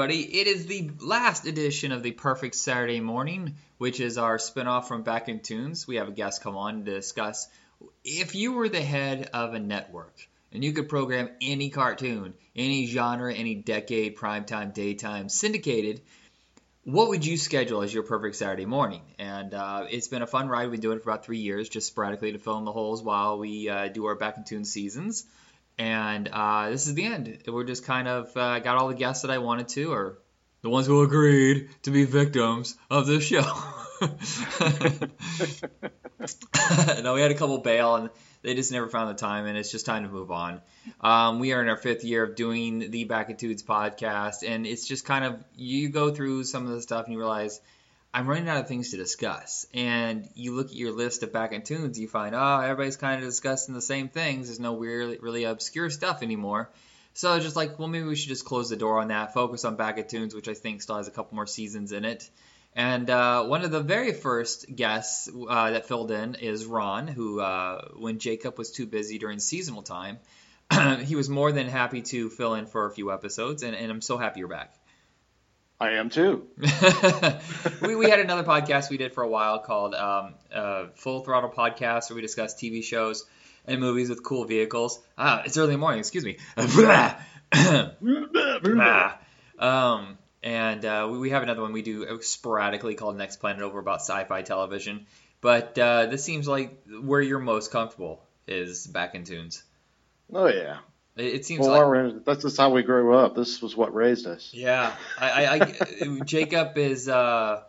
everybody. It is the last edition of the Perfect Saturday Morning, which is our spinoff from Back in Tunes. We have a guest come on to discuss if you were the head of a network and you could program any cartoon, any genre, any decade, primetime, daytime, syndicated, what would you schedule as your perfect Saturday morning? And uh, it's been a fun ride. We've been doing it for about three years, just sporadically to fill in the holes while we uh, do our Back in Tune seasons. And uh, this is the end. We're just kind of uh, got all the guests that I wanted to, or the ones who agreed to be victims of this show. no, we had a couple bail, and they just never found the time, and it's just time to move on. Um, we are in our fifth year of doing the Back in Tunes podcast, and it's just kind of you go through some of the stuff and you realize I'm running out of things to discuss. And you look at your list of back in tunes, you find, oh, everybody's kind of discussing the same things. There's no really, really obscure stuff anymore. So I was just like, well, maybe we should just close the door on that, focus on back in tunes, which I think still has a couple more seasons in it. And uh, one of the very first guests uh, that filled in is Ron, who, uh, when Jacob was too busy during seasonal time, he was more than happy to fill in for a few episodes, and, and I'm so happy you're back. I am too. we, we had another podcast we did for a while called um, uh, Full Throttle Podcast, where we discuss TV shows and movies with cool vehicles. Ah, it's early morning. Excuse me. um, and uh, we, we have another one we do sporadically called Next Planet Over about sci-fi television. But uh, this seems like where you're most comfortable is back in tunes. Oh yeah, it, seems well, like that's just how we grew up. This was what raised us. yeah. I, I, I Jacob is uh,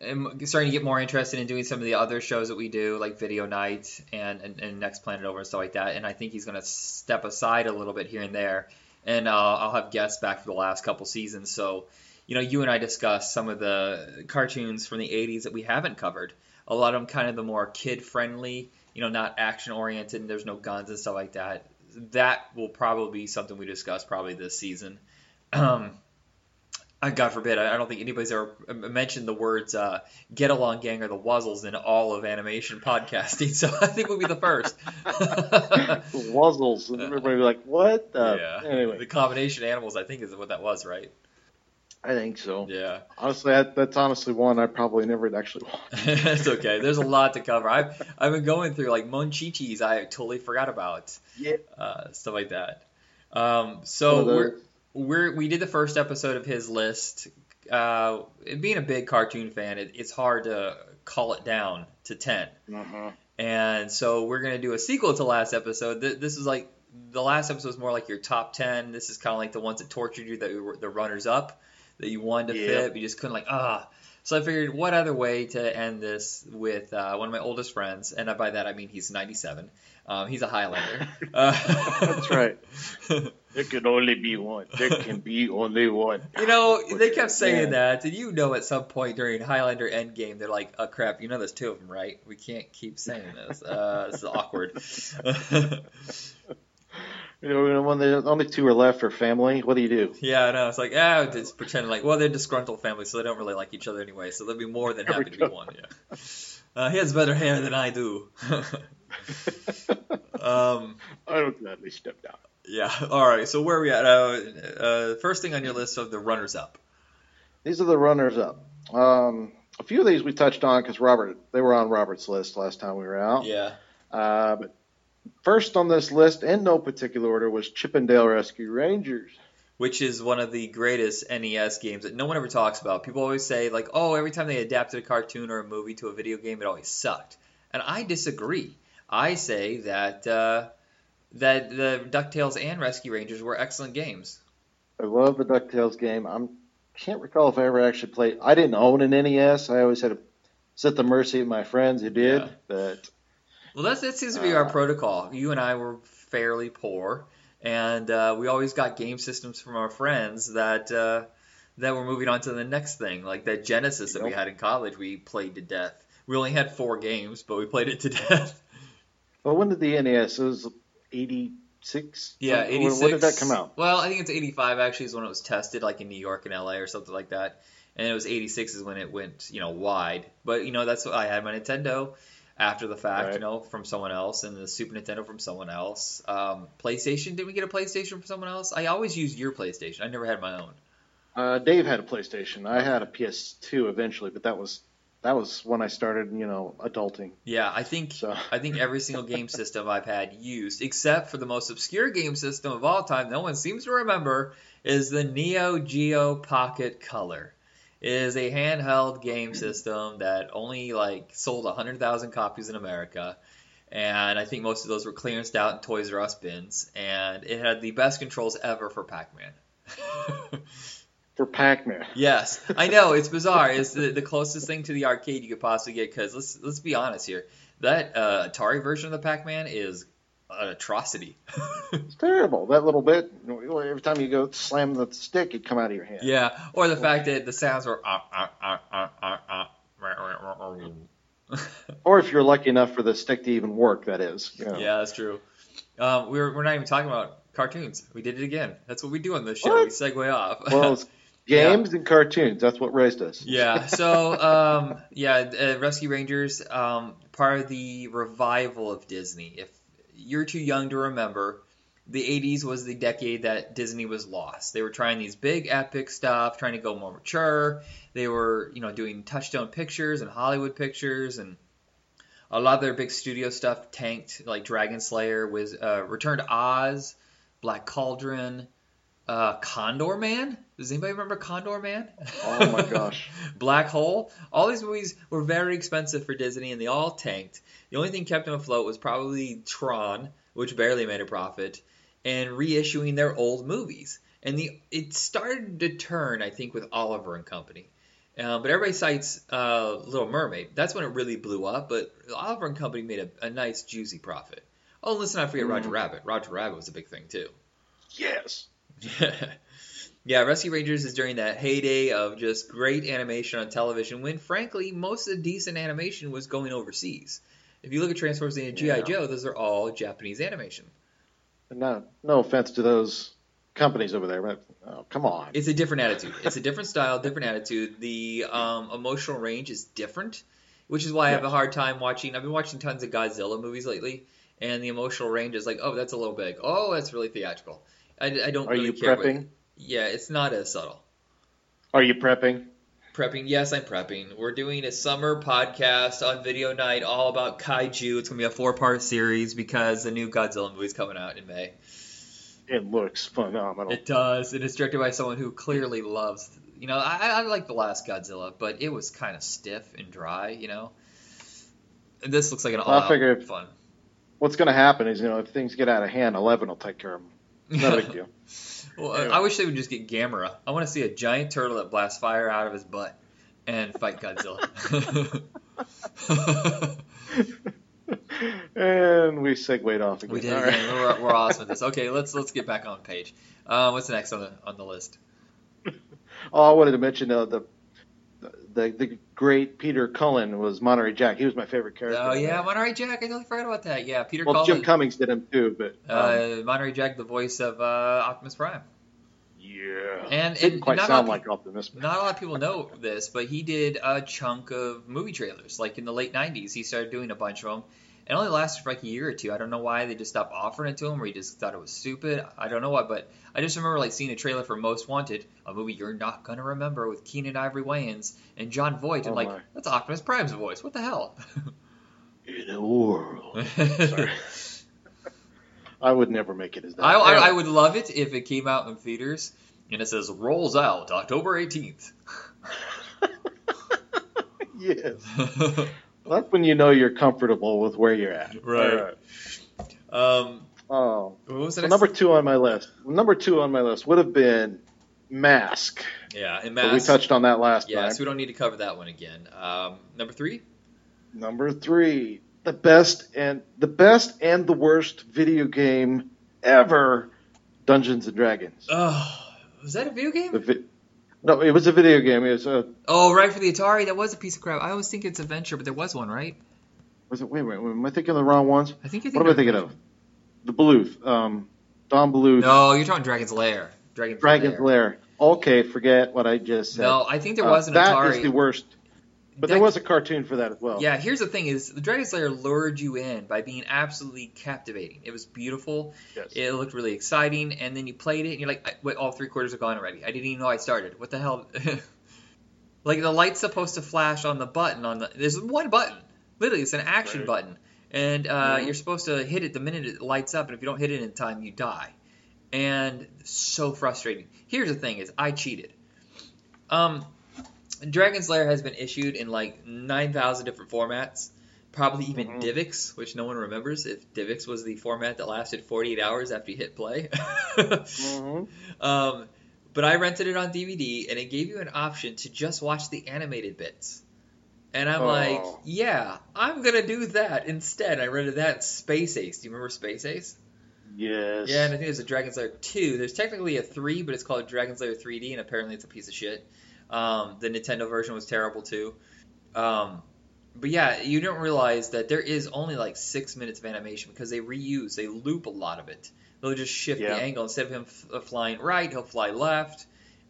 starting to get more interested in doing some of the other shows that we do, like Video Night and, and, and Next Planet Over and stuff like that. And I think he's going to step aside a little bit here and there. And uh, I'll have guests back for the last couple seasons. So, you know, you and I discussed some of the cartoons from the 80s that we haven't covered. A lot of them kind of the more kid friendly, you know, not action oriented, and there's no guns and stuff like that. That will probably be something we discuss probably this season. Um, uh, God forbid, I don't think anybody's ever mentioned the words uh, "Get Along Gang" or the Wuzzles in all of animation podcasting, so I think we'll be the first. Wuzzles. And everybody be like, what? Uh, yeah. Anyway, The combination of animals, I think, is what that was, right? I think so. Yeah. Honestly, that, that's honestly one I probably never actually watched. it's okay. There's a lot to cover. I've I've been going through like Monchichis. I totally forgot about Yeah. uh, stuff like that. Um, so Oh, we're we're we did the first episode of his list. Uh, being a big cartoon fan, it, it's hard to call it down to ten. Uh-huh. And so we're gonna do a sequel to last episode. Th- This is like the last episode was more like your top ten. This is kind of like the ones that tortured you, that were the runners up that you wanted to Yeah. fit, but you just couldn't like ah. So I figured, what other way to end this with uh, one of my oldest friends, and by that I mean he's 97. Um, he's a Highlander. Uh, That's right. There can only be one. There can be only one. You know, they kept saying Yeah. that, and you know, at some point during Highlander Endgame, they're like, "Oh crap, you know, there's two of them, right? We can't keep saying this. Uh, this is awkward." You know, when the only two are left are family, what do you do? yeah, I know. It's like, ah, just pretend like, well, they're disgruntled family, so they don't really like each other anyway. So they'll be more than happy to be one. Yeah. Uh, he has better hair than I do. um, I don't gladly step down. yeah. All right. So where are we at? Uh, uh, first thing on your list of the runners up. These are the runners up. Um, a few of these we touched on because Robert, they were on Robert's list last time we were out. Yeah. Uh, but first on this list, in no particular order, was Chip 'n Dale Rescue Rangers. which is one of the greatest NES games that no one ever talks about. People always say like, "Oh, every time they adapted a cartoon or a movie to a video game, it always sucked." And I disagree. I say that uh, that the Ducktales and Rescue Rangers were excellent games. I love the DuckTales game. I can't recall if I ever actually played. I didn't own an NES. I always had to sit at the mercy of my friends who did. Yeah. But Well, that's, that seems to be our Uh, protocol. You and I were fairly poor, and uh, we always got game systems from our friends that uh, that were moving on to the next thing. Like that Genesis that we had in college, we played to death. We only had four games, but we played it to death. well, when did the NES? It was '86. Yeah, When- eighty when, when did that come out? Well, I think it's eighty five. Actually, is when it was tested, like in New York and L.A. or something like that. And it was eighty six is when it went, you know, wide. But you know, that's what I had my Nintendo after the fact, you know, from someone else, and the Super Nintendo from someone else. Um, PlayStation, did we get a PlayStation from someone else? I always used your PlayStation. I never had my own. Uh, Dave had a PlayStation. I had a PS2 eventually, but that was that was when I started, you know, adulting. Yeah, I think So I think every single game system I've had used, except for the most obscure game system of all time, no one seems to remember, is the Neo Geo Pocket Color. Is a handheld game system that only like sold 100,000 copies in America. And I think most of those were clearanced out in Toys R Us bins. And it had the best controls ever for Pac Man. for Pac-Man. Yes, I know it's bizarre. It's the, the closest thing to the arcade you could possibly get. Because let's let's be honest here, that uh, Atari version of the Pac-Man is an atrocity. It's terrible. That little bit. Every time you go slam the stick, it come out of your hand. yeah, or the fact that the sounds were. Uh, uh, uh, Or if you're lucky enough for the stick to even work, that is. You know. yeah, that's true. Um, we're we're not even talking about cartoons. We did it again. That's what we do on this show. What? We segue off. Well, games and cartoons. That's what raised us. Yeah. So, um, yeah, uh, Rescue Rangers, um, part of the revival of Disney. If you're too young to remember, the 80s was the decade that Disney was lost. They were trying these big epic stuff, trying to go more mature. They were, you know, doing Touchstone Pictures and Hollywood Pictures, and a lot of their big studio stuff tanked, like Dragon Slayer, was uh, Return to Oz, Black Cauldron, uh, Condor Man. Does anybody remember Condor Man? Oh my gosh. Black Hole. All these movies were very expensive for Disney, and they all tanked. The only thing kept them afloat was probably Tron, which barely made a profit, and reissuing their old movies. And the it started to turn, I think, with Oliver and Company. Uh, but everybody cites uh, Little Mermaid. That's when it really blew up. But Oliver and Company made a, a nice, juicy profit. Oh, listen, I forget Roger Mm. Rabbit. Roger Rabbit was a big thing too. Yes. yeah, Rescue Rangers is during that heyday of just great animation on television when, frankly, most of the decent animation was going overseas. If you look at Transformers and G.I. Yeah. Joe, those are all Japanese animation. No, no offense to those companies over there, but oh, come on. It's a different attitude. It's a different style, different attitude. The um, emotional range is different, which is why I have a hard time watching. I've been watching tons of Godzilla movies lately, and the emotional range is like, oh, that's a little big. Oh, that's really theatrical. I, I don't Are really you care. what- prepping? yeah, it's not as subtle. Are you prepping? Prepping, yes, I'm prepping. We're doing a summer podcast on video night all about kaiju. It's gonna be a four-part series because the new Godzilla movie is coming out in May. It looks phenomenal. It does. It is directed by someone who clearly loves. You know, I, I like the last Godzilla, but it was kind of stiff and dry. You know, and this looks like an all-out fun. What's going to happen is, you know, if things get out of hand, Eleven will take care of them. Not a big deal. well, Anyway. I wish they would just get Gamera. I want to see a giant turtle that blasts fire out of his butt and fight Godzilla. and we segued off again. We did. Right. We're, we're awesome at this. Okay, let's let's get back on page. Uh, what's next on the on the list? Oh, I wanted to mention uh, the, the the great Peter Cullen was Monterey Jack. He was my favorite character. Oh yeah, Monterey Jack. I totally forgot about that. Yeah, Peter Well, Cullen. Jim Cummings did him too, but um, uh, Monterey Jack, the voice of uh, Optimus Prime. yeah, And- didn't and quite sound like Optimus. Not a lot of people know this, but he did a chunk of movie trailers. Like in the late '90s, he started doing a bunch of them. It only lasted for like a year or two. I don't know why they just stopped offering it to him, or he just thought it was stupid. I don't know why, but I just remember like seeing a trailer for Most Wanted, a movie you're not gonna remember with Keenen Ivory Wayans and Jon Voight, and Oh, like my. that's Optimus Prime's voice. What the hell? In a world. I would never make it as that. I, I, I would love it if it came out in theaters and it says rolls out October 18th. yes, that's when you know you're comfortable with where you're at. Right. um, Oh, what was the so number two on my list. Number two on my list would have been Mask. yeah, and But we touched on that last Yeah, time. so we don't need to cover that one again. Um, number three. Number three, the best and the best and the worst video game ever, Dungeons and Dragons. Oh, was that a video game? No, it was a video game. It was a Oh, right for the Atari. That was a piece of crap. I always think it's Adventure, but there was one, right? was it? Wait, wait, wait, am I thinking of the wrong ones? I think. I What am I thinking of? The Bluth, um, Don Bluth, No, you're talking Dragon's Lair. Dragon's, Dragon's Lair. Lair. Okay, forget what I just said. No, I think there Uh, was an that Atari. is the worst. But there was a cartoon for that as well. Yeah, here's the thing: is the Dragon's Lair lured you in by being absolutely captivating. It was beautiful. Yes. It looked really exciting, and then you played it, and you're like, "Wait, all three quarters are gone already. I didn't even know I started. What the hell?" like the light's supposed to flash on the button on the. There's one button. Literally, it's an action Right. button, and uh, Mhm. you're supposed to hit it the minute it lights up, and if you don't hit it in time, you die. And so frustrating. Here's the thing: is I cheated. Um, Dragon's Lair has been issued in like 9,000 different formats. Probably even Mhm. DivX, which no one remembers if DivX was the format that lasted 48 hours after you hit play. hmm um, but I rented it on DVD, and it gave you an option to just watch the animated bits. And I'm like, Oh. yeah, I'm gonna do that instead. I rented that Space Ace. Do you remember Space Ace? Yes. Yeah, and I think there's a Dragon's Lair 2. There's technically a 3, but it's called Dragon's Lair 3D, and apparently it's a piece of shit. Um, the Nintendo version was terrible too. Um, but yeah, you don't realize that there is only like six minutes of animation because they reuse, they loop a lot of it. They'll just shift Yeah. the angle. Instead of him f- uh, flying right, he'll fly left.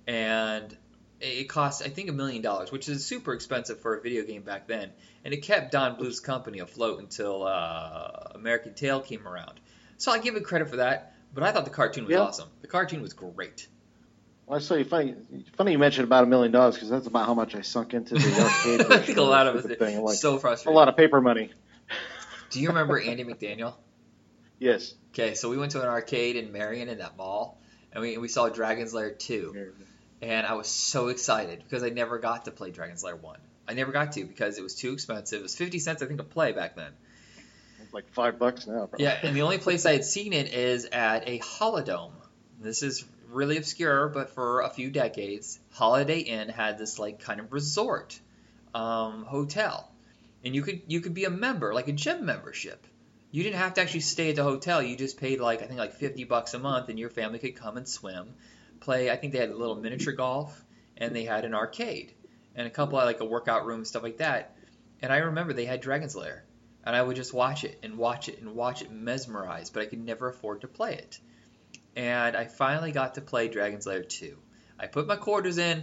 And it costs, I think, a million dollars, which is super expensive for a video game back then. And it kept Don Bluth's company afloat until uh, American Tail came around. So I give it credit for that. But I thought the cartoon was Yeah. awesome. The cartoon was great. Well, I saw you funny. Funny you mentioned about a million dollars because that's about how much I sunk into the arcade. I think a lot of stupid thing. Like so frustrating. a lot of paper money. Do you remember Andy McDaniel? Yes. Okay, so we went to an arcade in Marion in that mall, and we, we saw Dragon's Lair 2, and I was so excited because I never got to play Dragon's Lair 1. I never got to because it was too expensive. It was 50 cents, I think, to play back then. It's like five bucks now. Probably. Yeah, and the only place I had seen it is at a Holidome. This is really obscure, but for a few decades, Holiday Inn had this like kind of resort um, hotel, and you could you could be a member, like a gym membership. You didn't have to actually stay at the hotel. You just paid like I think like fifty bucks a month, and your family could come and swim, play. I think they had a little miniature golf, and they had an arcade, and a couple of like a workout room stuff like that. And I remember they had Dragon's Lair and I would just watch it and watch it and watch it mesmerized, but I could never afford to play it. And I finally got to play Dragon's Lair 2. I put my quarters in,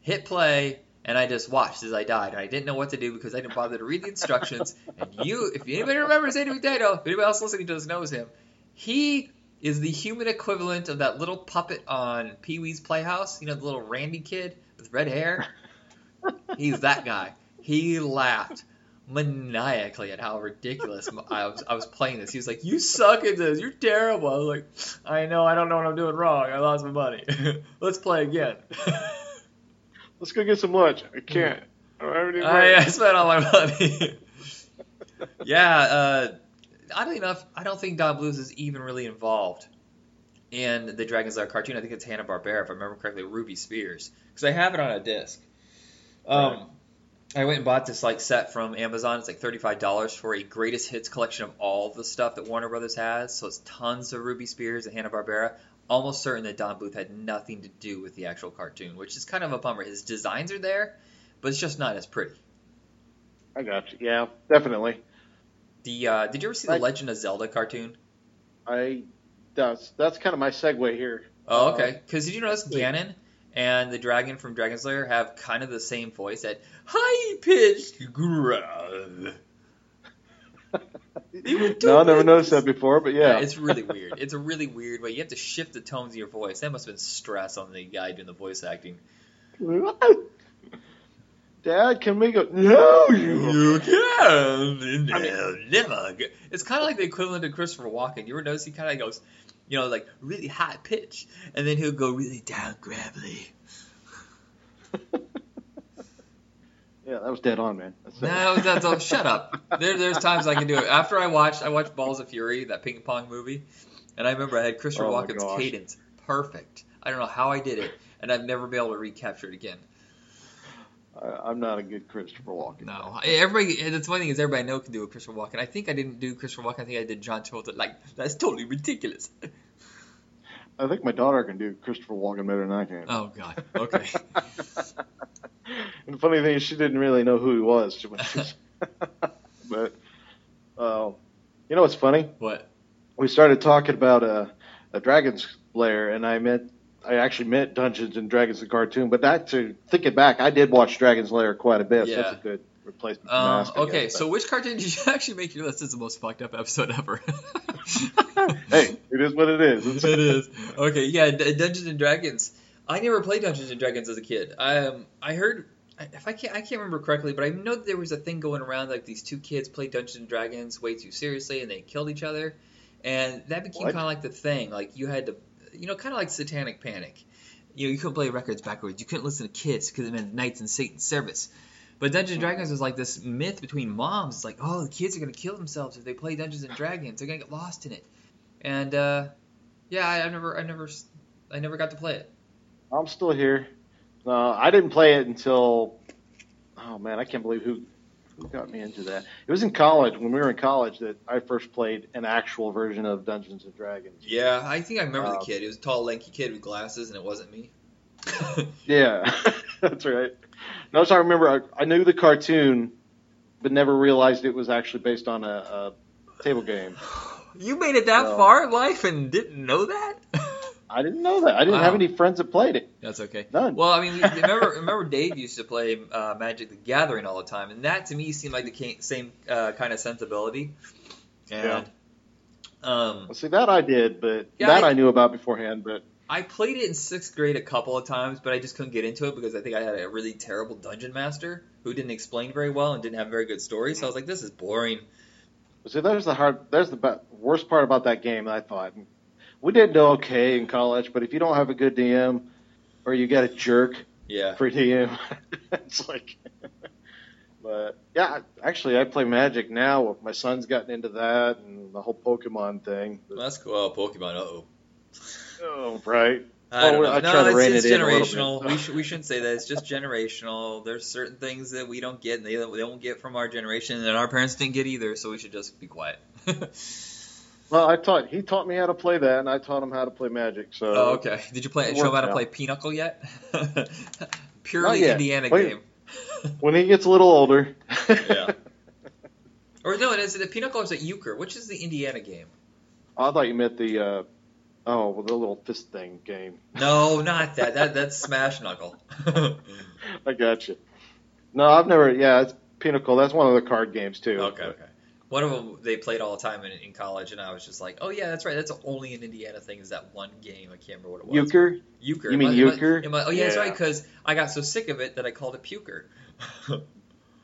hit play, and I just watched as I died. And I didn't know what to do because I didn't bother to read the instructions. and you, if anybody remembers Andy McDaniel, if anybody else listening to this knows him, he is the human equivalent of that little puppet on Pee Wee's Playhouse. You know, the little Randy kid with red hair. He's that guy. He laughed maniacally at how ridiculous I was. I was playing this. He was like, "You suck at this. You're terrible." I was like, "I know. I don't know what I'm doing wrong. I lost my money. Let's play again." Let's go get some lunch. I can't. I don't have any I. I spent all my money. yeah. Uh, oddly enough, I don't think Don Bluth is even really involved in the Dragon's Lair cartoon. I think it's Hanna Barbera, if I remember correctly, Ruby Spears, because I have it on a disc. Um, Right. I went and bought this like set from Amazon. It's like thirty-five dollars for a greatest hits collection of all the stuff that Warner Brothers has. So it's tons of Ruby Spears and Hanna Barbera. Almost certain that Don Bluth had nothing to do with the actual cartoon, which is kind of a bummer. His designs are there, but it's just not as pretty. I got you. Yeah, definitely. The uh, did you ever see the Right. Legend of Zelda cartoon? I that's that's kind of my segue here. Oh, Uh, okay. Because did you notice. Ganon and the dragon from Dragon's Lair have kind of the same voice, that high pitched growl. No, I never noticed that before, but yeah. it's really weird. It's a really weird way. You have to shift the tones of your voice. That must have been stress on the guy doing the voice acting. Dad, can we go? No, you. You can I mean- never. It's kind of like the equivalent of Christopher Walken. You ever notice he kind of goes, you know, like really high pitch, and then he'll go really down gravelly. Yeah, that was dead on, man. That's. No, that's oh, shut up. There, there's times I can do it. After I watched, I watched Balls of Fury, that ping pong movie, and I remember I had Christopher Oh Walken's cadence perfect. I don't know how I did it, and I've never been able to recapture it again. I, I'm not a good Christopher Walken. No, everybody. That's one thing is everybody know can do a Christopher Walken. I think I didn't do Christopher Walken. I think I did John Travolta. Like that's totally ridiculous. I think my daughter can do Christopher Walken better than I can. Oh God. Okay. and the funny thing is, she didn't really know who he was. She, when she was but, uh, you know what's funny? what? We started talking about a, a Dragon's Lair, and I meant I actually meant Dungeons and Dragons the cartoon. But that to think it back, I did watch Dragon's Lair quite a bit. So Yeah. that's a good replacement. Um, Mask, okay, guess, so which cartoon did you actually make your list as the most fucked up episode ever? hey, it is what it is. It is. Okay, yeah, D- Dungeons and Dragons. I never played Dungeons and Dragons as a kid. I um, I heard if I can't I can't remember correctly, but I know that there was a thing going around like these two kids played Dungeons and Dragons way too seriously and they killed each other, and that became kind of like the thing. Like you had to, you know, kind of like Satanic Panic. You know, you couldn't play records backwards. You couldn't listen to kids because it meant knights in Satan's service. But Dungeons and Dragons was like this myth between moms. It's like, oh, the kids are gonna kill themselves if they play Dungeons and Dragons. They're gonna get lost in it. And uh, yeah, I, I never, I never, I never got to play it. I'm still here. No, I didn't play it until. Oh man, I can't believe who who got me into that. It was in college when we were in college that I first played an actual version of Dungeons and Dragons. Yeah, I think I remember the Um, kid. It was a tall, lanky kid with glasses, and it wasn't me. Yeah, that's right. No, so I remember I, I knew the cartoon, but never realized it was actually based on a, a table game. you made it that Well- far in life and didn't know that? I didn't know that. I didn't have any friends that played it. That's okay. None. Well, I mean, remember, remember Dave used to play uh, Magic the Gathering all the time, and that to me seemed like the same uh, kind of sensibility. And um, Well, see, that I did, but Yeah, that I- I, knew about beforehand. But I played it in sixth grade a couple of times, but I just couldn't get into it because I think I had a really terrible dungeon master who didn't explain very well and didn't have very good stories. So I was like, this is boring. see, there's the hard. There's the worst part about that game. I thought we did do okay in college, but if you don't have a good DM or you got a jerk Yeah. for DM, it's like. But yeah, actually, I play Magic now. My son's gotten into that and the whole Pokemon thing. Well, that's cool. Oh, Pokemon. Uh oh. oh, right. I don't Well, know. I try no, to it's, rein it's it in a little generational. we, sh- we shouldn't say that. It's just generational. There's certain things that we don't get, and they, they won't get from our generation, and our parents didn't get either. So we should just be quiet. Well, I taught he taught me how to play that, and I taught him how to play Magic. So oh, okay. Did you play show him how to out. play Pinochle yet? Purely yet. Indiana Wait. game. when he gets a little older, Yeah. Or no, it is the Pinochle is at Euchre. Which is the Indiana game? I thought you meant the uh, oh, well, the little fist thing game. No, not that. That that's Smash Knuckle. I got you. No, I've never. Yeah, it's Pinochle. That's one of the card games too. Okay, okay. One of them they played all the time in, in college, and I was just like, oh yeah, that's right. That's only an Indiana thing. Is that one game? I can't remember what it was. Euchre. Euchre. You mean It must- it Euchre? must- it oh yeah, that's right. Because I got so sick of it that I called it Puker.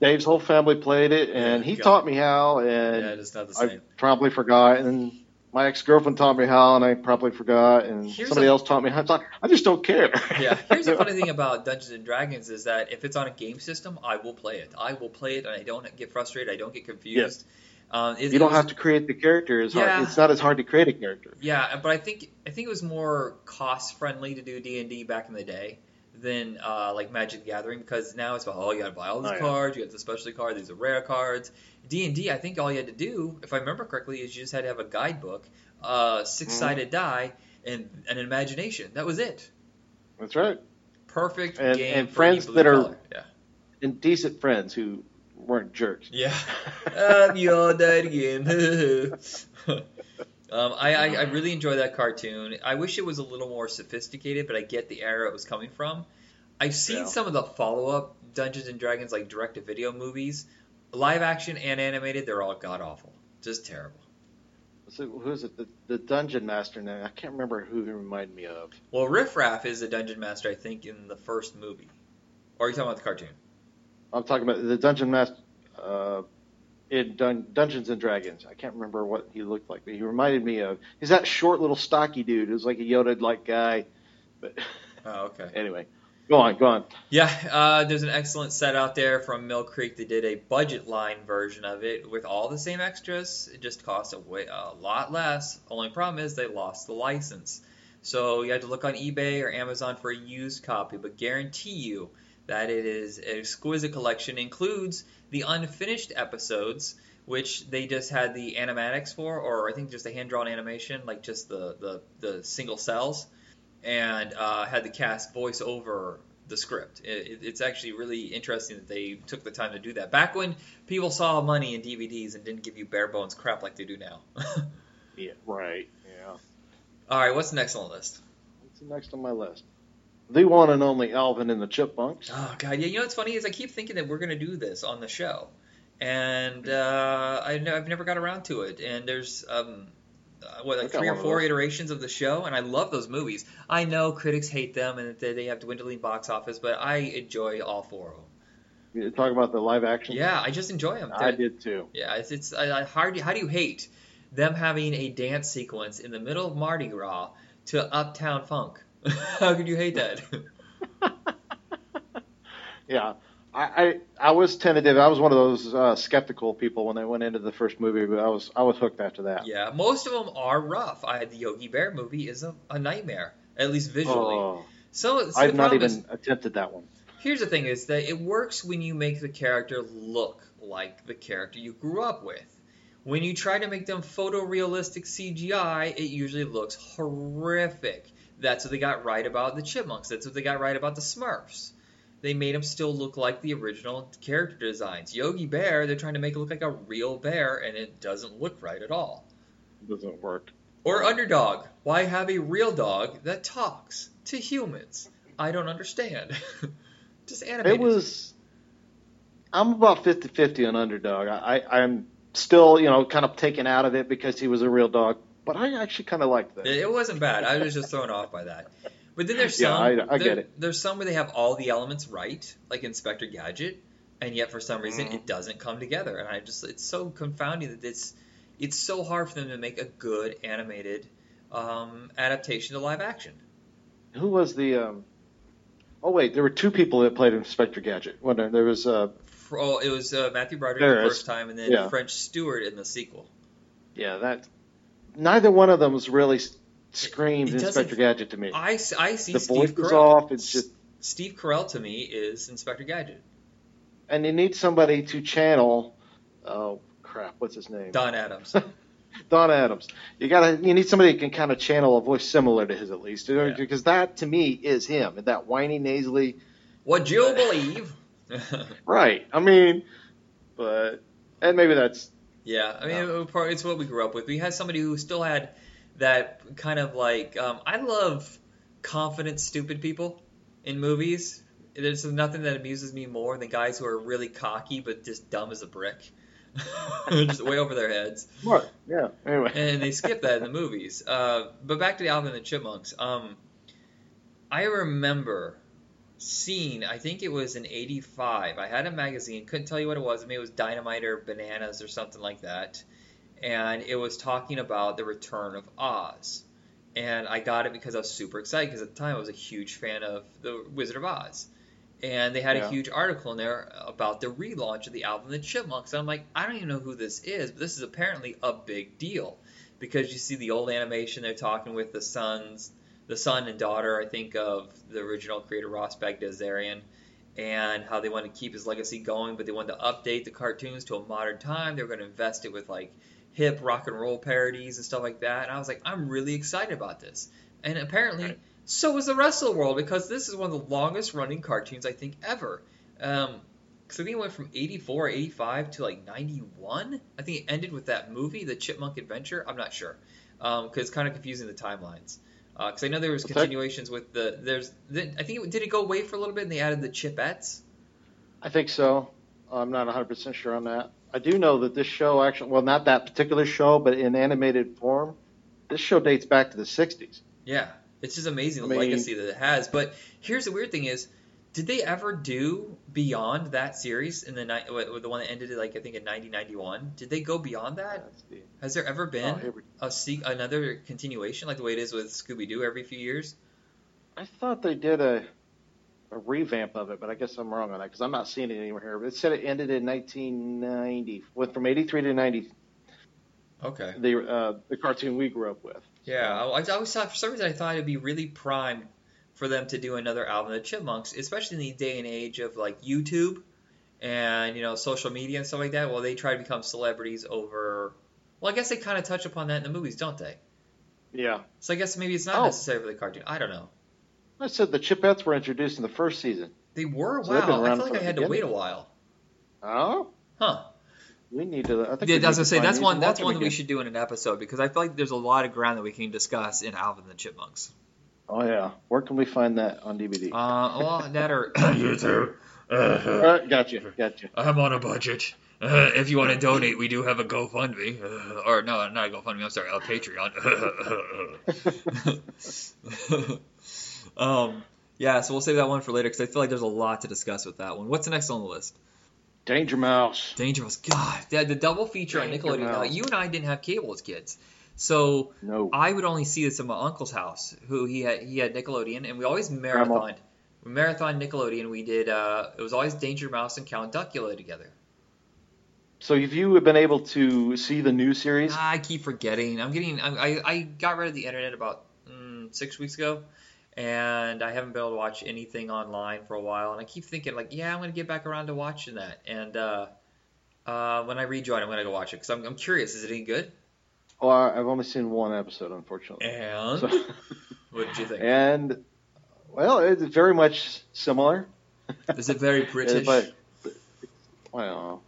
Dave's whole family played it, and he God. taught me how, and yeah, it's not the I same. probably forgot. And my ex girlfriend taught me how, and I probably forgot. And Here's somebody a- else taught me how. It's like, I just don't care. Yeah. Here's the funny thing about Dungeons and Dragons is that if it's on a game system, I will play it. I will play it, and I don't get frustrated. I don't get confused. Um, it- You don't was- have to create the character. It's, Yeah. hard. it's not as hard to create a character. Yeah, but I think I think it was more cost friendly to do D and D back in the day than uh, like Magic the Gathering because now it's about oh you got to buy all these Oh, yeah. cards, you got the specialty card, these are rare cards. D and D, I think all you had to do, if I remember correctly, is you just had to have a guidebook, uh, six sided die, and an imagination. That was it. That's right. Perfect And- game and for friends that are- collar. yeah. And decent friends who weren't jerks. Yeah. um, you all died again. um, I, I, I really enjoy that cartoon. I wish it was a little more sophisticated, but I get the era it was coming from. I've seen Yeah. some of the follow up Dungeons and Dragons like direct to video movies, live action and animated. They're all god awful, just terrible. So who is it? The, the dungeon master now. I can't remember who he reminded me of. Well, Riff Raff is the dungeon master, I think, in the first movie. Or are you talking about the cartoon? I'm talking about the dungeon master uh, in Dun- Dungeons and Dragons. I can't remember what he looked like, but he reminded me of. He's that short little stocky dude. who's like a Yoda-like guy. But Oh, okay. anyway, go on, go on. Yeah, uh, there's an excellent set out there from Mill Creek. They did a budget line version of it with all the same extras. It just cost a, way, a lot less. Only problem is they lost the license. So you had to look on eBay or Amazon for a used copy, but guarantee you that it is an exquisite collection. Includes the unfinished episodes, which they just had the animatics for, or I think just a hand drawn animation, like just the, the, the single cells, and uh, had the cast voice over the script. It, it- it's actually really interesting that they took the time to do that. Back when people saw money in DVDs and didn't give you bare bones crap like they do now. Yeah, right. Yeah. All right, what's next on the list? What's next on my list. The one and only Alvin and the Chipmunks. Oh god, yeah. You know what's funny is I keep thinking that we're gonna do this on the show, and uh, I I've never got around to it. And there's um, uh, what like three or one of four iterations of the show, and I love those movies. I know critics hate them and that they have dwindling box office, but I enjoy all four of them. You're talking about the live action? Yeah, I just enjoy them. I did too. Yeah, it's, it's I, I, how, do how do you hate them having a dance sequence in the middle of Mardi Gras to Uptown Funk? how could you hate that? Yeah. I, I I was tentative. I was one of those uh, skeptical people when they went into the first movie, but I was I was hooked after that. yeah, most of them are rough. I the Yogi Bear movie is a, a nightmare, at least visually. Oh, so, so I've not even is- attempted that one. Here's the thing: is that it works when you make the character look like the character you grew up with. When you try to make them photorealistic CGI, it usually looks horrific. That's what they got right about the Chipmunks. That's what they got right about the Smurfs. They made them still look like the original character designs. Yogi Bear, they're trying to make it look like a real bear, and it doesn't look right at all. It doesn't work. Or Underdog. Why have a real dog that talks to humans? I don't understand. Just animate It was. I'm about 50-50 on Underdog. I, I I'm still you know kind of taken out of it because he was a real dog, but I actually kind of liked that. It it wasn't bad. I was just thrown off by that. But then there's Yeah, some. I- I there- get it. There's some where they have all the elements right, like Inspector Gadget, and yet for some reason Mhm. it doesn't come together. And I just it's so confounding that it's it's so hard for them to make a good animated um, adaptation to live action. Who was the? Um, oh wait, there were two people that played Inspector Gadget. When there, there was uh, oh, it was uh, Matthew Broderick the first time, and then Yeah. French Stewart in the sequel. yeah that. Neither one of them was really s- screamed Inspector Gadget to me. I see the Steve voice Carell. off. It's just Steve Carell to me is Inspector Gadget. and you need somebody to channel. Oh crap! What's his name? Don Adams. Don Adams. You gotta. You need somebody who can kind of channel a voice similar to his at least, Yeah. because that to me is him. That whiny, nasally. Would you believe? Right. I mean, but and maybe that's Yeah, I mean, it- it's what we grew up with. We had somebody who still had that kind of like. Um, I love confident, stupid people in movies. There's nothing that amuses me more than guys who are really cocky but just dumb as a brick, just way over their heads. what. Yeah. Anyway. And they skip that in the movies. Uh, but back to the Alvin and the Chipmunks. Um, I remember seeing, I think it was in '85. I had a magazine, couldn't tell you what it was. Maybe it was Dynamite or Bananas or something like that. And it was talking about the return of Oz. And I got it because I was super excited because at the time I was a huge fan of the Wizard of Oz. And they had a huge article in there about the relaunch of the Alvin and the Chipmunks. And I'm like, I don't even know who this is, but this is apparently a big deal because you see the old animation they're talking with the sons, the son and daughter, I think of the original creator Ross Bagdasarian, and how they want to keep his legacy going, but they wanted to update the cartoons to a modern time. They were going to invest it with like hip rock and roll parodies and stuff like that. And I was like, I'm really excited about this. And apparently, so was the rest of the world because this is one of the longest running cartoons I think ever. Um, because I think it went from 84, 85 to like 91. I think it ended with that movie, The Chipmunk Adventure. I'm not sure. Because it's kind of confusing the timelines. Uh, because I know there was What's that? continuations with the there's the, I think it, did it go away for a little bit and they added the Chipettes. I think so. I'm not 100% sure on that. I do know that this show actually, well, not that particular show, but in animated form, this show dates back to the 60s. Yeah, it's just amazing the I mean- legacy that it has. But here's the weird thing: is did they ever do beyond that series in the night, the one that ended like I think in 1991? Did they go beyond that? Let's. Has there ever been Oh, a se- another continuation like the way it is with Scooby Doo every few years? I thought they did a a revamp of it, but I guess I'm wrong on that because I'm not seeing it anywhere here. But it said it ended in 1990, went from 83 to 90. Okay. The uh, the cartoon we grew up with. Yeah, I, I always thought for some reason I thought it'd be really primed for them to do another album of the Chipmunks, especially in the day and age of like YouTube and you know social media and stuff like that. Well, they try to become celebrities over. Well, I guess they kind of touch upon that in the movies, don't they? Yeah. So I guess maybe it's not Oh. necessary for the cartoon. I don't know. I said the Chipettes were introduced in the first season. They were So wow. I feel like I had to wait a while. Oh, Huh. we need to. I think Yeah, I need gonna to say that's one. That's one that we should do in an episode because I feel like there's a lot of ground that we can discuss in Alvin and the Chipmunks. Oh yeah. Where can we find that on DVD? Uh, well, that or YouTube. Uh, Uh, gotcha, gotcha. I'm on a budget. Uh, if you want to donate, we do have a GoFundMe. Uh, or, no, not a GoFundMe, I'm sorry, a Patreon. um, yeah, so we'll save that one for later because I feel like there's a lot to discuss with that one. What's the next on the list? Danger Mouse. Danger Mouse. God, the, the double feature on Danger Nickelodeon. Now, you and I didn't have cable as kids, so No. I would only see this at my uncle's house, who he had he had Nickelodeon, and we always marathoned. We marathon Nickelodeon. We did. Uh, it was always Danger Mouse and Count Duckula together. So have you been able to see the new series? I keep forgetting. I'm getting. I I, I got rid of the internet about mm, six weeks ago, and I haven't been able to watch anything online for a while. And I keep thinking like, yeah, I'm gonna get back around to watching that. And uh, uh, when I rejoin, I'm gonna go watch it because I'm, I'm curious. Is it any good? Oh, I've only seen one episode, unfortunately. And So, what did you think? and well, it's very much similar. Is it very British? But well,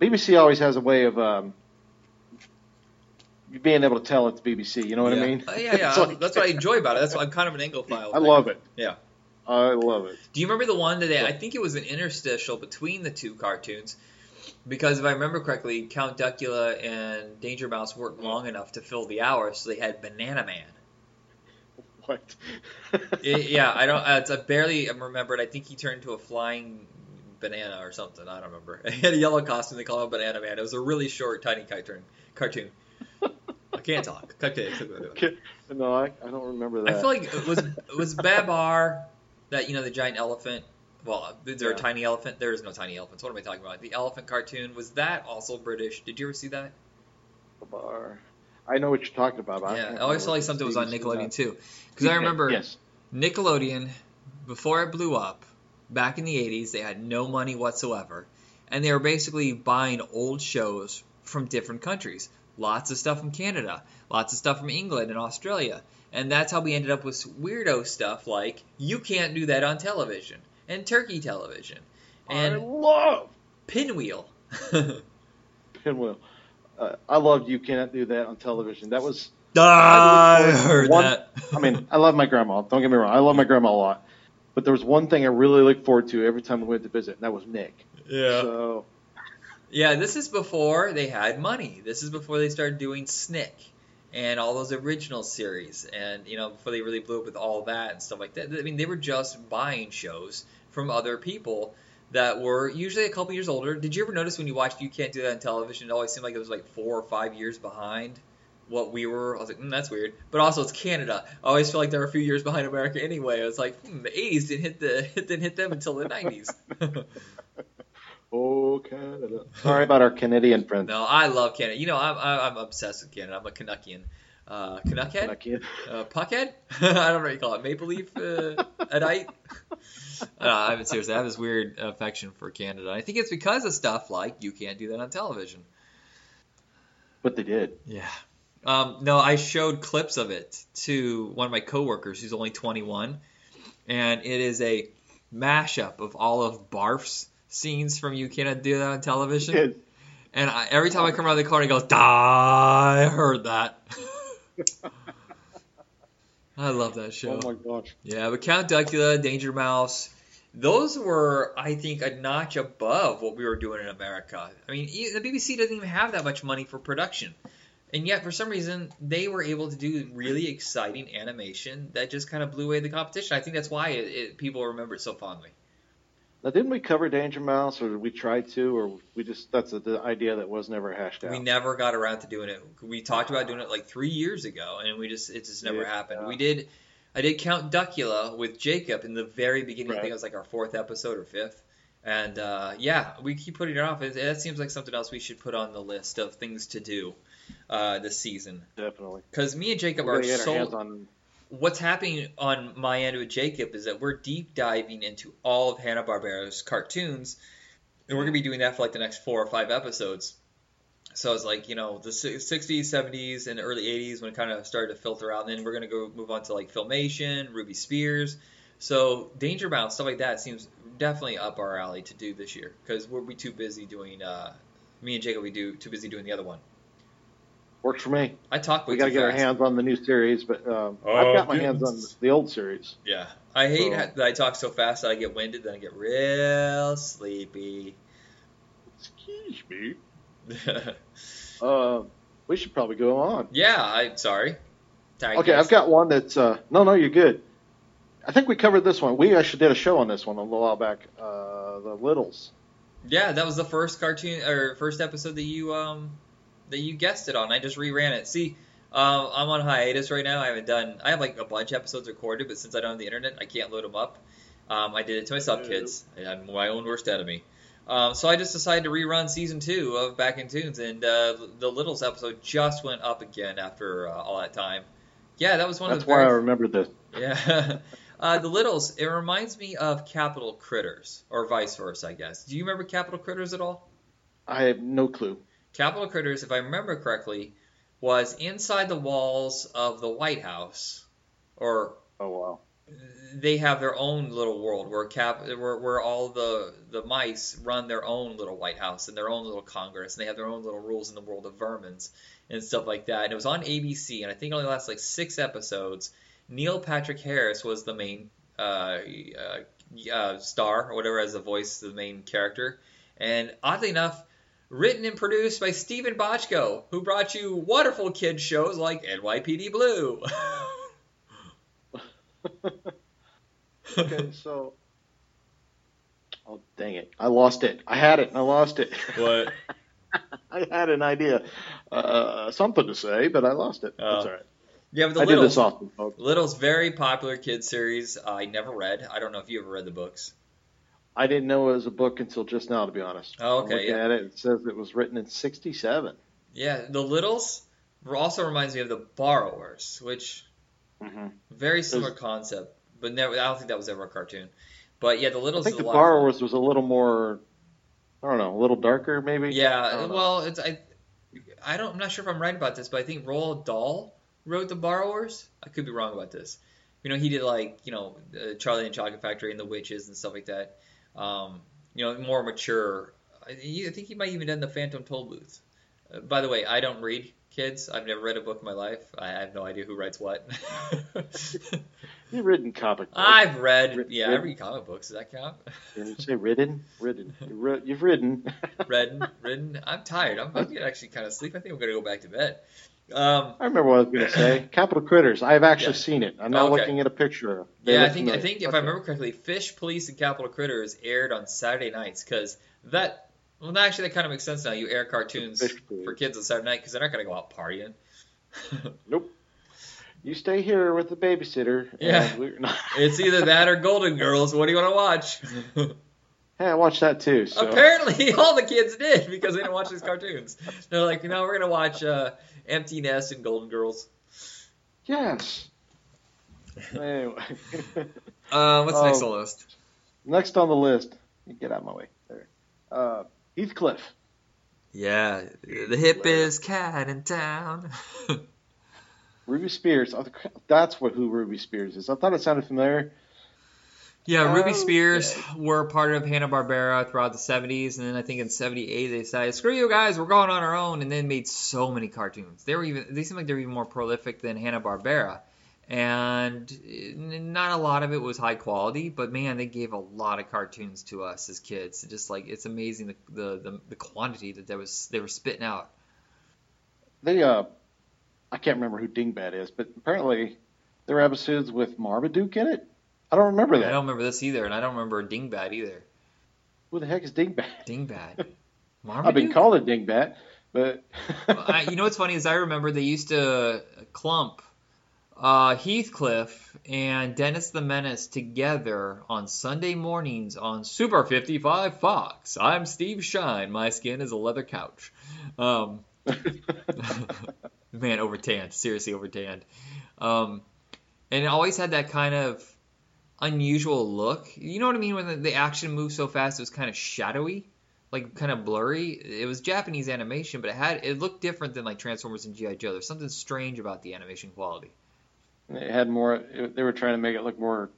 BBC always has a way of um, being able to tell it's BBC. You know what yeah. I mean? Uh, yeah, yeah. Like- That's what I enjoy about it. That's why I'm kind of an Anglophile. I love it. Yeah. I love it. Do you remember the one that they, I think it was an interstitial between the two cartoons? Because if I remember correctly, Count Duckula and Danger Mouse worked long enough to fill the hour, so they had Banana Man. What? It- yeah, I don't. It's, I barely remembered. I think he turned into a flying banana or something. I don't remember. He had a yellow costume. They call him Banana Man. It was a really short, tiny cartoon. Cartoon. I can't talk. Okay. No, I, I don't remember that. I feel like it was it was Babar that you know the giant elephant. Well, is there a tiny elephant? There is no tiny elephants. What am I talking about? The elephant cartoon was that also British? Did you ever see that? The Bar. I know what you're talking about. I yeah, can't oh, I always felt like something was on Nickelodeon too. Because I remember Yes. Nickelodeon before it blew up back in the 80s. They had no money whatsoever, and they were basically buying old shows from different countries. Lots of stuff from Canada, lots of stuff from England and Australia. And that's how we ended up with weirdo stuff like You Can't Do That on Television and Turkey Television I and love Pinwheel. Pinwheel. Uh, I loved You Can't Do That on television. That was I look forward heard one- that. I mean, I love my grandma. Don't get me wrong. I love my grandma a lot. But there was one thing I really looked forward to every time we went to visit, and that was Nick. yeah. So, Yeah, this is before they had money. This is before they started doing Snick and all those original series, and you know before they really blew up with all that and stuff like that. I mean, they were just buying shows from other people that were usually a couple years older. Did you ever notice when you watched You Can't Do That on television? It always seemed like it was like four or five years behind what we were. I was like, mm, that's weird. But also, it's Canada. I always feel like they're a few years behind America anyway. I was like, hmm, the '80s didn't hit the didn't hit them until the '90s. oh Canada. Sorry about our Canadian friends. No, I love Canada. You know, I'm I'm I'm obsessed with Canada. I'm a Canuckian. Uh, Canuckhead? I can't. Uh, Puckhead? I don't know what you call it. Maple Leaf? Uh, Adite? Uh, I mean, seriously, I have this weird affection for Canada. I think it's because of stuff like you can't do that on television. But they did. Yeah. Um, no, I showed clips of it to one of my coworkers who's only 21, and it is a mashup of all of Barth's scenes from You Cannot Do That on Television. Did. And I, every time I come around the corner, he goes, "Die!" I heard that. I love that show. Oh my gosh. Yeah, but Count Duckula, Danger Mouse, those were, I think, a notch above what we were doing in America. I mean, the BBC doesn't even have that much money for production. And yet, for some reason, they were able to do really exciting animation that just kind of blew away the competition. I think that's why it, it, people remember it so fondly. Now, didn't we cover Danger Mouse, or did we try to, or we just that's a, the idea that was never hashed out? We never got around to doing it. We talked about doing it like three years ago, and we just it just never Yeah. happened. We did. I did Count Duckula with Jacob in the very beginning. I think it was like our fourth episode or fifth. And uh, yeah, we keep putting it off. It, that seems like something else we should put on the list of things to do uh, this season. Definitely. Because me and Jacob We're are gonna our hands so. What's happening on my end with Jacob is that we're deep diving into all of Hanna Barbera's cartoons, and we're gonna be doing that for like the next four or five episodes. So it's like you know the 60s, 70s, and early 80s when it kind of started to filter out. And then we're gonna go move on to like Filmation, Ruby Spears. So Danger Mouse stuff like that seems definitely up our alley to do this year because we'll be too busy doing. Uh, me and Jacob we do too busy doing the other one. Works for me. I talk way We got to too get our hands on the new series, but um, Oh, I've got my hands on the old series. Yeah, I hate So- that I talk so fast that I get winded, then I get real sleepy. Excuse me. Uh, we should probably go on. yeah, I'm sorry. Tag Okay, guys. I've got one that's uh, no, no, you're good. I think we covered this one. We actually did a show on this one a little while back. Uh, the Littles. Yeah, that was the first cartoon or first episode that you um that you guessed it on. I just reran it. See, um, I'm on hiatus right now. I haven't done. I have like a bunch of episodes recorded, but since I don't have the internet, I can't load them up. Um, I did it to myself, kids. I'm my own worst enemy. Um, so I just decided to rerun season two of Back in Tunes, and uh, the Littles episode just went up again after uh, all that time. Yeah, that was one That's of the That's why I very remembered this. yeah. Uh, the Littles, it reminds me of Capitol Critters, or vice versa, I guess. Do you remember Capitol Critters at all? I have no clue. Capitol Critters, if I remember correctly, was inside the walls of the White House, or Oh wow. they have their own little world where cap where, where all the the mice run their own little White House and their own little Congress, and they have their own little rules in the world of vermins and stuff like that. And it was on ABC, and I think it only lasted like six episodes. Neil Patrick Harris was the main uh, uh, uh, star or whatever as the voice, the main character, and oddly enough. Written and produced by Steven Bochco, who brought you wonderful kids shows like NYPD Blue. Okay, so. Oh dang it! I lost it. I had it and I lost it. What? I had an idea, uh, something to say, but I lost it. Oh. That's all right. Yeah, but the I did Littles, this often, folks. Little's very popular kids series. I never read. I don't know if you ever read the books. I didn't know it was a book until just now, to be honest. Oh, I'm okay, looking yeah. at it. It says it was written in '67. Yeah, the Littles also reminds me of the Borrowers, which Mm-hmm. very similar concept, but never. I don't think that was ever a cartoon. But yeah, the Littles. I think the. Borrowers was a little more, I don't know, a little darker maybe. Yeah, well, it's I. I don't. I'm not sure if I'm right about this, but I think Roald Dahl wrote the Borrowers. I could be wrong about this. You know, he did like you know uh, Charlie and the Chocolate Factory and the Witches and stuff like that. Um, you know, more mature. I, I think he might even done the Phantom Toll Booth. Uh, by the way, I don't read kids. I've never read a book in my life. I have no idea who writes what. You've written comic books. I've read, Rid- yeah, I read comic books. Does that count? Did you say ridden? Ridden. You've ri- You've ridden. Ridden. I'm tired. I'm, I'm actually kind of sleep. I think I'm gonna go back to bed. Um, I remember what I was going to say. Capitol Critters. I've actually Yeah. seen it. I'm not Okay. looking at a picture. They Yeah, I think I think if I remember correctly, Fish Police and Capitol Critters aired on Saturday nights because that well, actually that kind of makes sense now. You air cartoons for kids on Saturday night because they're not gonna go out partying. Nope. You stay here with the babysitter. and Yeah. we're not- it's either that or Golden Girls. What do you want to watch? hey, I watched that too. So. Apparently, all the kids did because they didn't watch these cartoons. They're like, no, we're gonna watch uh, Empty Nest and Golden Girls. Yes. Anyway. Uh, what's next Oh. on the list? Next on the list. Get out of my way. There. Uh, Heathcliff. Yeah, the hip is cat in town. Ruby Spears. Oh, That's what who Ruby Spears is. I thought it sounded familiar. Yeah, Ruby Okay. Spears were part of Hanna Barbera throughout the 70s, and then I think in 78 they decided, screw you guys, we're going on our own, and then made so many cartoons. They were even they seem like they were even more prolific than Hanna Barbera, and eh, not a lot of it was high quality, but man, they gave a lot of cartoons to us as kids. Just like it's amazing the the, the, the quantity that there was they were spitting out. They uh, I can't remember who Dingbat is, but apparently there were episodes with Marmaduke in it. I don't remember that. I don't remember this either, and I don't remember Dingbat either. Who the heck is Dingbat? Dingbat. I've been Marmaduke? called a Dingbat, but I, you know what's funny is I remember they used to clump uh, Heathcliff and Dennis the Menace together on Sunday mornings on Super 55 Fox. I'm Steve Shine. My skin is a leather couch. Um, man, overtanned. Seriously, overtanned. Um, and it always had that kind of unusual look. You know what I mean? When the, the action moved so fast, it was kind of shadowy, like kind of blurry. It was Japanese animation, but it had it looked different than like Transformers and GI Joe. There's something strange about the animation quality. it had more. It, they were trying to make it look more.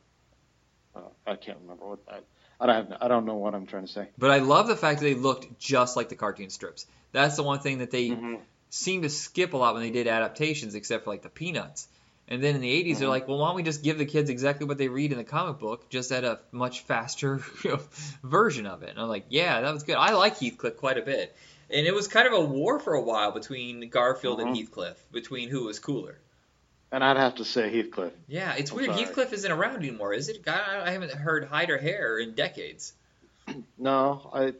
Uh, I can't remember what I. I don't have. I don't know what I'm trying to say. But I love the fact that they looked just like the cartoon strips. That's the one thing that they Mhm. seemed to skip a lot when they did adaptations, except for like the Peanuts. And then in the 80s, they're Mhm. like, well, why don't we just give the kids exactly what they read in the comic book, just at a much faster version of it? And I'm like, yeah, that was good. I like Heathcliff quite a bit. And it was kind of a war for a while between Garfield and Mhm. Heathcliff, between who was cooler. And I'd have to say Heathcliff. Yeah, it's I'm weird. sorry. Heathcliff isn't around anymore, is it? I, I haven't heard hide or hair in decades. No, I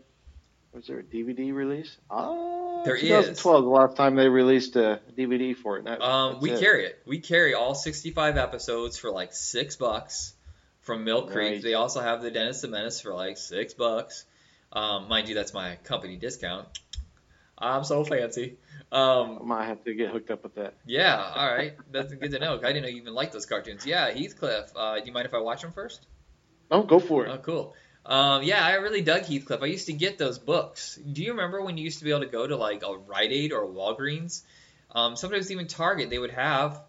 was there a DVD release? Ah, There is. 2012, the last time they released a DVD for it. that- Um, we it. carry it. We carry all 65 episodes for like six bucks from Mill Creek. Nice. They also have the Dennis the Menace for like six bucks. Um, mind you, that's my company discount. I'm so fancy. I Um, might have to get hooked up with that. yeah, all right. That's good to know. I didn't even like those cartoons. Yeah, Heathcliff. Uh, do you mind if I watch them first? Oh, go for it. Oh, cool. Um, yeah, I really dug Heathcliff. I used to get those books. Do you remember when you used to be able to go to like a Rite Aid or a Walgreens? Um, sometimes even Target, they would have.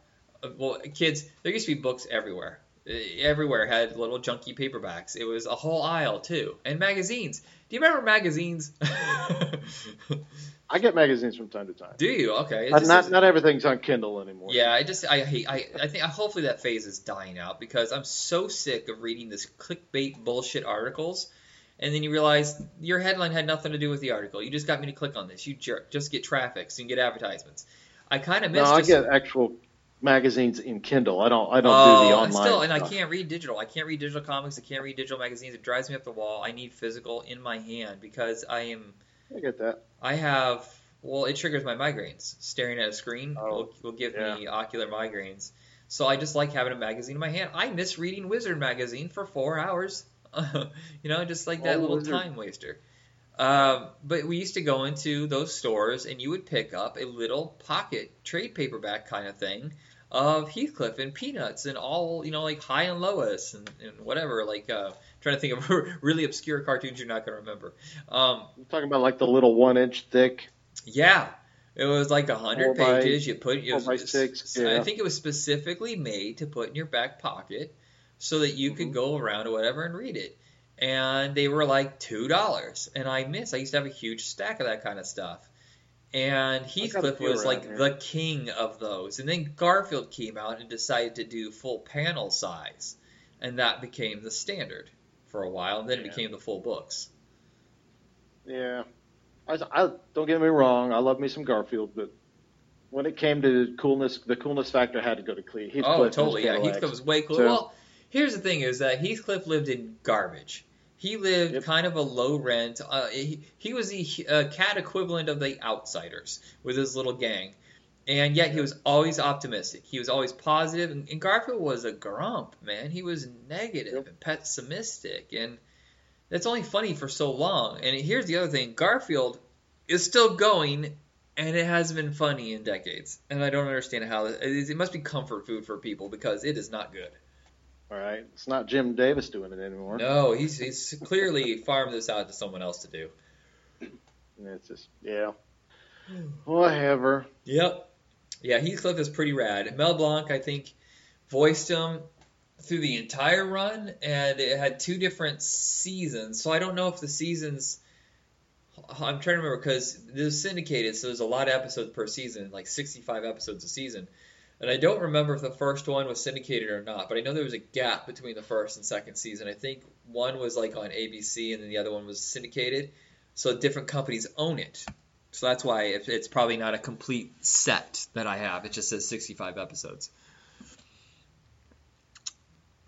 uh, Well, kids, there used to be books everywhere. Everywhere had little junky paperbacks. It was a whole aisle too, and magazines. Do you remember magazines? I get magazines from time to time. Do you? Okay. Not is- not everything's on Kindle anymore. Yeah, I just I hate I I think hopefully that phase is dying out because I'm so sick of reading this clickbait bullshit articles, and then you realize your headline had nothing to do with the article. You just got me to click on this. You jerk. Just get traffic so you can get advertisements. I kind of miss. No. I just, get actual magazines in Kindle. I don't. I don't oh, do the oh, and online. still, and I can't read digital. I can't read digital comics. I can't read digital magazines. It drives me up the wall. I need physical in my hand because I am. I get that. I have well, it triggers my migraines. Staring at a screen Oh, will, will give yeah. me ocular migraines. So I just like having a magazine in my hand. I miss reading Wizard magazine for four hours. you know, just like that Oh, little Wizard. time waster. Um, but we used to go into those stores and you would pick up a little pocket trade paperback kind of thing of Heathcliff and Peanuts and all, you know, like Hi and Lois and, and whatever. Like, uh, trying to think of really obscure cartoons you're not going to remember. Um, I'm talking about like the little one inch thick. yeah, it was like a hundred Four by- pages. You put it was, by six, I think it was specifically made to put in your back pocket so that you could Mhm. go around or whatever and read it. And they were like two dollars, and I miss. I used to have a huge stack of that kind of stuff. And Heathcliff was like here. the king of those. And then Garfield came out and decided to do full panel size, and that became the standard for a while. And then it became the full books. Yeah. I, I don't get me wrong. I love me some Garfield, but when it came to coolness, the coolness factor had to go to Cle- Heathcliff. Oh, totally. Yeah, Heathcliff was way cool. So- Well, here's the thing: is that Heathcliff lived in garbage. He lived Yep. kind of a low rent. Uh, he, he was the uh, cat equivalent of the Outsiders with his little gang, and yet he was always optimistic. He was always positive, and, and Garfield was a grump, man. He was negative Yep. and pessimistic, and that's only funny for so long. And here's the other thing: Garfield is still going, and it hasn't been funny in decades. And I don't understand how it, it must be comfort food for people because it is not good. All right. It's not Jim Davis doing it anymore. No, he's he's clearly farmed this out to someone else to do. It's just, yeah. Whatever. Yep. Yeah, Heathcliff is pretty rad. Mel Blanc, I think, voiced him through the entire run, and it had two different seasons. So I don't know if the seasons. I'm trying to remember because this was syndicated, so there's a lot of episodes per season, like 65 episodes a season. And I don't remember if the first one was syndicated or not, but I know there was a gap between the first and second season. I think one was like on ABC, and then the other one was syndicated. So different companies own it. So that's why it's probably not a complete set that I have. It just says 65 episodes.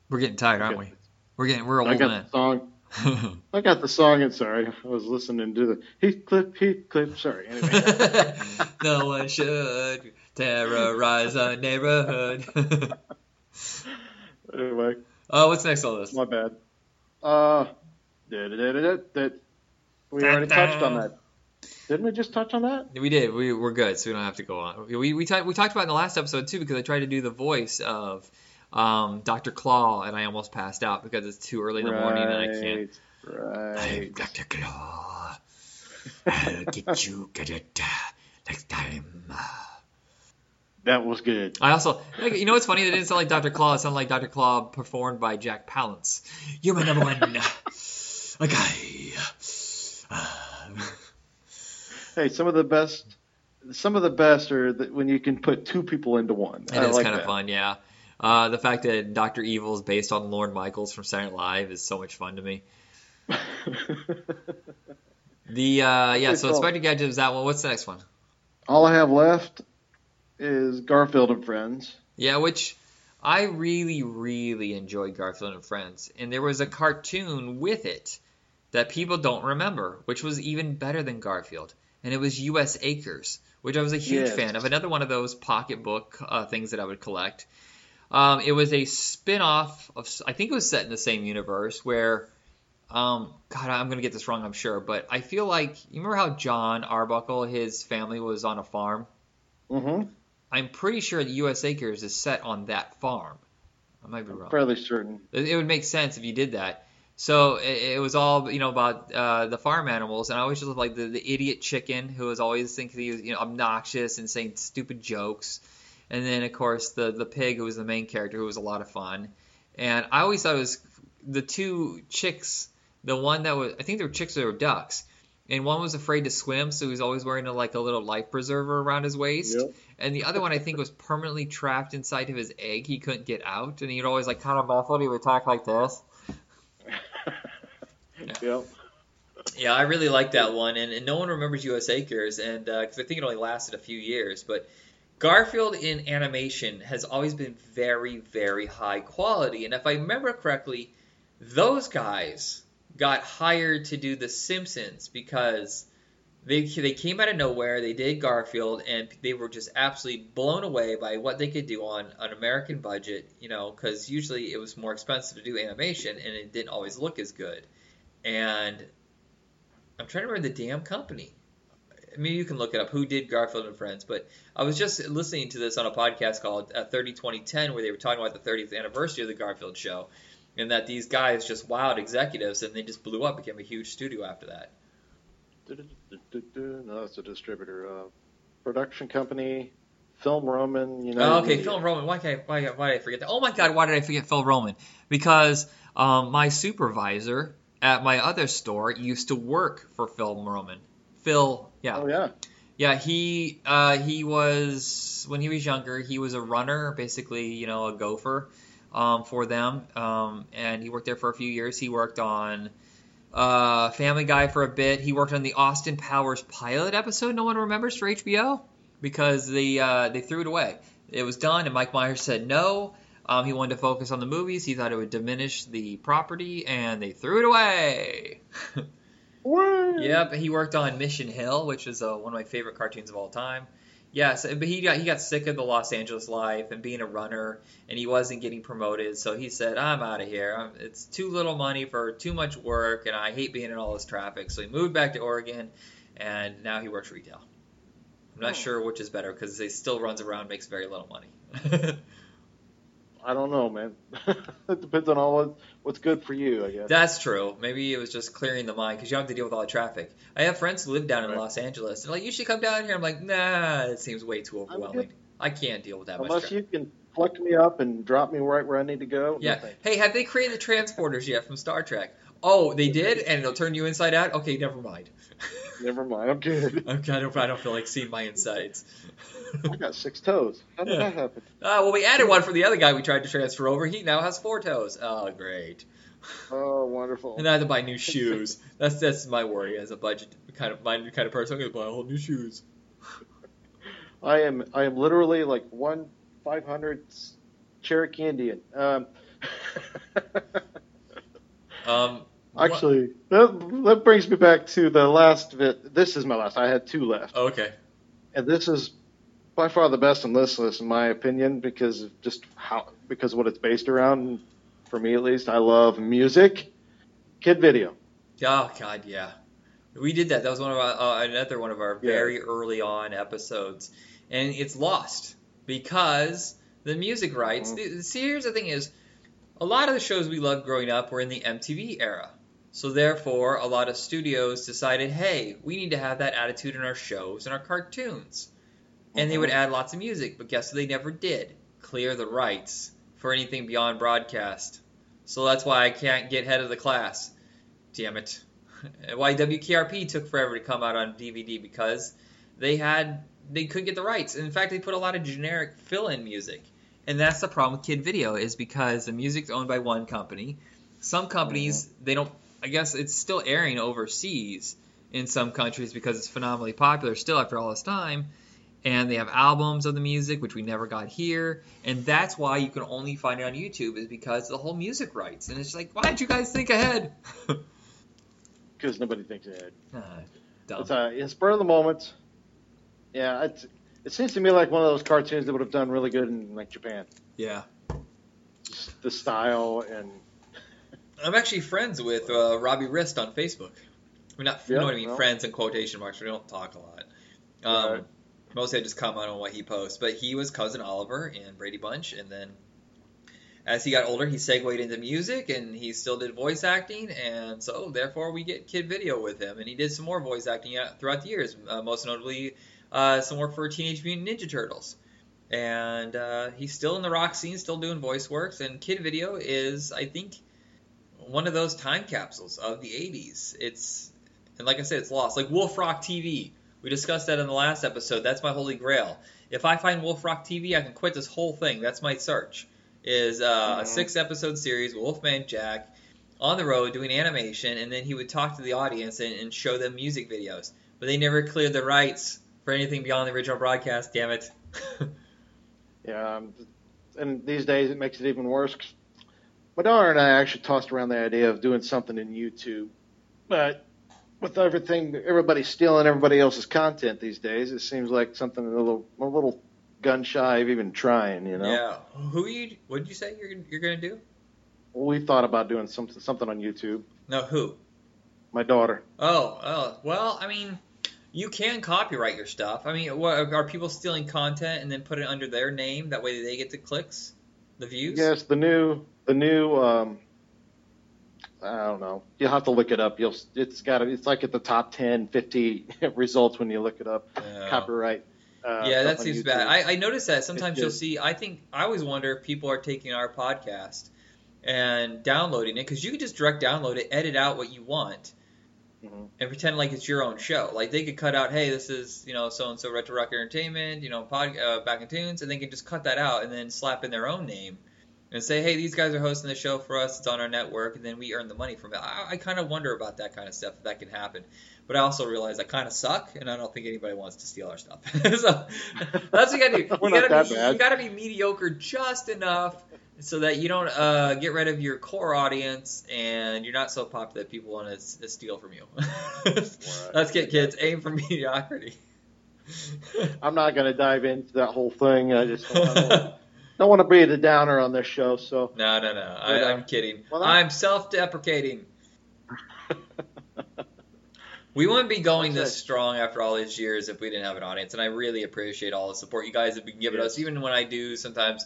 We're getting tired, aren't we? We're getting we're old I got men. the song. I got the song. And sorry, I was listening to the Heathcliff, Heathcliff. Sorry. Anyway. no one should terrorize a neighborhood. anyway, oh, what's next on this? my bad. Uh, da, da, we already touched on that. Didn't we just touch on that? We did. We we're good, so we don't have to go on. We we, talked we talked about it in the last episode too because I tried to do the voice of um, Dr. Claw and I almost passed out because it's too early in the morning and I can't. Right. Dr. Claw. I'll get you, get it, uh, next time. That was good. I also, you know what's funny? That didn't sound like Dr. Claw. It sounded like Dr. Claw performed by Jack Palance. You're my number one guy. Uh, Hey, some of the best some of the best are that when you can put two people into one. It I is like kind that. of fun, yeah. Uh, the fact that Doctor Evil is based on Lorne Michaels from Saturday Night Live is so much fun to me. The uh, yeah, so. Inspector Gadget is that one. What's the next one? All I have left is Garfield and Friends. Yeah, which I really, really enjoyed Garfield and Friends, and there was a cartoon with it that people don't remember, which was even better than Garfield, and it was U.S. Acres, which I was a huge Yes. fan of. Another one of those pocketbook uh, things that I would collect. Um, it was a spin-off of, I think it was set in the same universe where, um, God, I'm gonna get this wrong, I'm sure, but I feel like you remember how Jon Arbuckle, his family was on a farm. Mm-hmm. I'm pretty sure the U.S. Acres is set on that farm. I might be wrong. I'm Fairly certain. It it would make sense if you did that. So it, it was all you know about uh, the farm animals, and I always just loved, like the, the idiot chicken who was always thinking he was you know obnoxious and saying stupid jokes, and then of course the the pig who was the main character who was a lot of fun, and I always thought it was the two chicks, the one that was I think they were chicks or ducks, and one was afraid to swim, so he was always wearing a, like a little life preserver around his waist. Yep. And the other one I think was permanently trapped inside of his egg. He couldn't get out, and he'd always like kind of muffled. He would talk like this. Yep. Yeah, I really like that one, and, and no one remembers U.S. Acres, and uh, because I think it only lasted a few years. But Garfield in animation has always been very, very high quality, and if I remember correctly, those guys got hired to do The Simpsons because they they came out of nowhere. They did Garfield, and they were just absolutely blown away by what they could do on an American budget. You know, because usually it was more expensive to do animation, and it didn't always look as good. And I'm trying to remember the damn company. I mean, you can look it up. Who did Garfield and Friends? But I was just listening to this on a podcast called uh, 30 2010 where they were talking about the 30th anniversary of the Garfield show, and that these guys just wowed executives, and they just blew up, became a huge studio after that. No, that's a distributor. Uh, production company, Film Roman. You know. Oh, okay, Film Roman. Why, can't I, why, why did I forget that? Oh my God, why did I forget Phil Roman? Because um, my supervisor at my other store used to work for Phil Roman. Phil, yeah. Oh yeah. Yeah, he uh, he was when he was younger. He was a runner, basically, you know, a gopher um, for them, um, and he worked there for a few years. He worked on uh, Family Guy for a bit. He worked on the Austin Powers pilot episode. No one remembers for HBO because they uh, they threw it away. It was done, and Mike Myers said no. Um, he wanted to focus on the movies. He thought it would diminish the property, and they threw it away. Yep, he worked on Mission Hill, which is uh, one of my favorite cartoons of all time. Yes, but he got he got sick of the Los Angeles life and being a runner, and he wasn't getting promoted. So he said, "I'm out of here. I'm, it's too little money for too much work, and I hate being in all this traffic." So he moved back to Oregon, and now he works retail. I'm not Oh. sure which is better because he still runs around, makes very little money. I don't know, man. it depends on all what, what's good for you, I guess. That's true. Maybe it was just clearing the mind because you don't have to deal with all the traffic. I have friends who live down in Right. Los Angeles. They're like, you should come down here. I'm like, nah, it seems way too overwhelming. I can't deal with that much Unless you can pluck me up and drop me right where I need to go. Yeah. thanks. Hey, have they created the transporters yet from Star Trek? Oh, they did, and it'll turn you inside out. Okay, never mind. Never mind. I'm good. Okay, I don't, I don't feel like seeing my insides. I got six toes. How did Yeah. that happen? Ah, well, we added one for the other guy we tried to transfer over. He now has four toes. Oh, great. Oh, wonderful. And I have to buy new shoes. That's that's my worry as a budget kind of my kind of person. I'm gonna buy all new shoes. I am I am literally like one five hundred Cherokee Indian. Um, Um, what- actually, that, that brings me back to the last bit. This is my last. I had two left, okay. and this is by far the best on this list, in my opinion, because of just how because of what it's based around. For me, at least, I love music, kid video. Oh God, yeah. We did that. That was one of our uh, another one of our Yeah. very early on episodes, and it's lost because the music rights. Mm-hmm. the- See, here's the thing: is a lot of the shows we loved growing up were in the MTV era. So therefore, a lot of studios decided, hey, we need to have that attitude in our shows and our cartoons, and they would uh-huh. add lots of music. But guess what? They never did clear the rights for anything beyond broadcast. So that's why I can't get head of the class. Damn it. Why WKRP took forever to come out on DVD because they had they couldn't get the rights. In fact, they put a lot of generic fill-in music, and that's the problem with Kid Video is because the music's owned by one company. Some companies mm-hmm. they don't. I guess it's still airing overseas in some countries because it's phenomenally popular still after all this time. And they have albums of the music, which we never got here. And that's why you can only find it on YouTube, is because the whole music rights. And it's like, why didn't you guys think ahead? Because nobody thinks ahead. Ah, dumb. It's uh, in spur of the moment. Yeah, it's, it seems to me like one of those cartoons that would have done really good in like Japan. yeah. Just the style and I'm actually friends with uh, Robbie Rist on Facebook. I mean, not you Yeah, know what I mean, well. friends in quotation marks. We don't talk a lot. Um, Right. Mostly I just comment on what he posts. But he was cousin Oliver in Brady Bunch, and then as he got older, he segued into music, and he still did voice acting, and so therefore we get Kid Video with him, and he did some more voice acting uh, throughout the years, uh, most notably uh, some work for Teenage Mutant Ninja Turtles. And uh, he's still in the rock scene, still doing voice works, and Kid Video is, I think, one of those time capsules of the 80s. It's and like I said, it's lost. Like Wolf Rock TV. We discussed that in the last episode. That's my holy grail. If I find Wolf Rock TV, I can quit this whole thing. That's my search. Is uh, a Mhm. six episode series, Wolfman Jack, on the road doing animation, and then he would talk to the audience and, and show them music videos. But they never cleared the rights for anything beyond the original broadcast. Damn it. yeah, um, and these days it makes it even worse. My daughter and I actually tossed around the idea of doing something in YouTube, but with everything, everybody stealing everybody else's content these days, it seems like something a little, a little gun shy of even trying. You know, Yeah. Who are you? What did you say you're you're gonna do? we thought about doing something, something on YouTube. No, who? My daughter. Oh, oh, well, I mean, you can copyright your stuff. I mean, what, are people stealing content and then put it under their name? That way they get the clicks, the views? Yes, the new, the new. Um, I don't know. You'll have to look it up. You'll. It's got. It's like at the top 10, 50 results when you look it up. Yeah. Copyright. Uh, yeah, that seems YouTube. bad. I, I noticed that sometimes you'll see. I think I always wonder if people are taking our podcast and downloading it because you can just direct download it, edit out what you want, Mhm. and pretend like it's your own show. Like they could cut out, hey, this is you know so and so Retro Rock Entertainment, you know, pod, uh, Back in Tunes, and they can just cut that out and then slap in their own name and say, hey, these guys are hosting the show for us. It's on our network, and then we earn the money from it. I, I kind of wonder about that kind of stuff if that can happen. But I also realize I kind of suck, and I don't think anybody wants to steal our stuff. so that's what you gotta do. We're You gotta that be, bad. you gotta be mediocre just enough so that you don't uh, get rid of your core audience, and you're not so popular that people want to, to steal from you. Let's get kids aim for mediocrity. I'm not going to dive into that whole thing. I just don't, want to be the downer on this show. So No, no, no. I, But, uh, I'm kidding. well, I'm self-deprecating. We wouldn't be going this strong after all these years if we didn't have an audience, and I really appreciate all the support you guys have been giving Yes. us. Even when I do sometimes,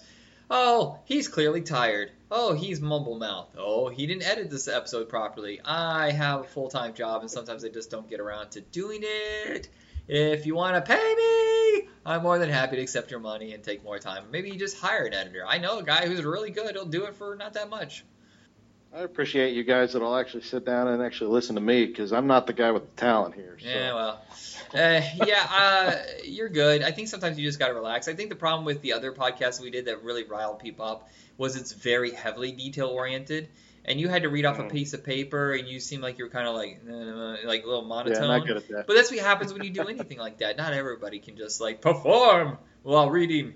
oh, he's clearly tired. Oh, he's mumble mouth. Oh, he didn't edit this episode properly. I have a full time job, and sometimes I just don't get around to doing it. If you want to pay me, I'm more than happy to accept your money and take more time. Maybe you just hire an editor. I know a guy who's really good. He'll do it for not that much. I appreciate you guys that'll actually sit down and actually listen to me because I'm not the guy with the talent here. So. Yeah, well, uh, yeah, uh, you're good. I think sometimes you just got to relax. I think the problem with the other podcasts we did that really riled people up was it's very heavily detail oriented, and you had to read off a Mhm. piece of paper, and you seemed like you were kind of like uh, like a little yeah, monotone. not good at that. But that's what happens when you do anything like that. Not everybody can just like perform while reading.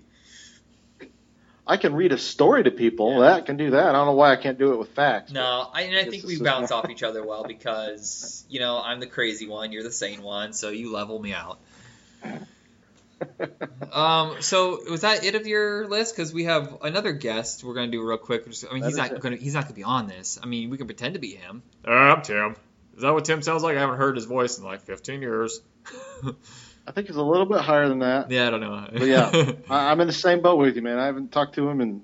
I can read a story to people. Yeah. That can do that. I don't know why I can't do it with facts. No, I, and I think we bounce off each other well because you know I'm the crazy one, you're the sane one, so you level me out. Um, so was that it of your list? Because we have another guest we're gonna do real quick. I mean, That he's not it. gonna he's not gonna be on this. I mean, we can pretend to be him. Uh, I'm Tim. Is that what Tim sounds like? I haven't heard his voice in like 15 years. I think it's a little bit higher than that. Yeah, I don't know. But yeah, I, I'm in the same boat with you, man. I haven't talked to him in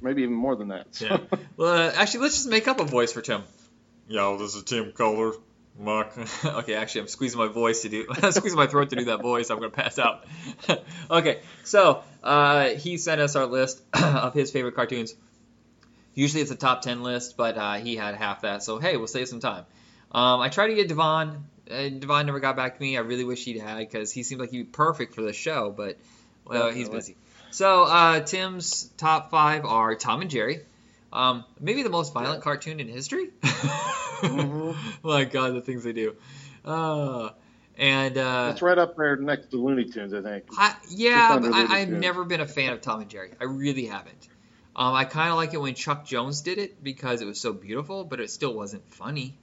maybe even more than that. So. Yeah. well, uh, actually, let's just make up a voice for Tim. Yo, this is Tim Kohler. Muck. okay, actually, I'm squeezing my voice to do. I'm squeezing my throat to do that voice. I'm gonna pass out. okay, so uh, he sent us our list of his favorite cartoons. Usually it's a top ten list, but uh, he had half that. So hey, we'll save some time. Um, I tried to get Devon Uh, Devon never got back to me. I really wish he'd had because he seemed like he'd be perfect for the show, but well, he's busy. So uh, Tim's top five are Tom and Jerry. Um, maybe the most violent Yeah. cartoon in history. Mhm. My God, the things they do. Uh, and uh, It's right up there next to Looney Tunes, I think. I, yeah, but I, I've never been a fan of Tom and Jerry. I really haven't. Um, I kind of like it when Chuck Jones did it because it was so beautiful, but it still wasn't funny.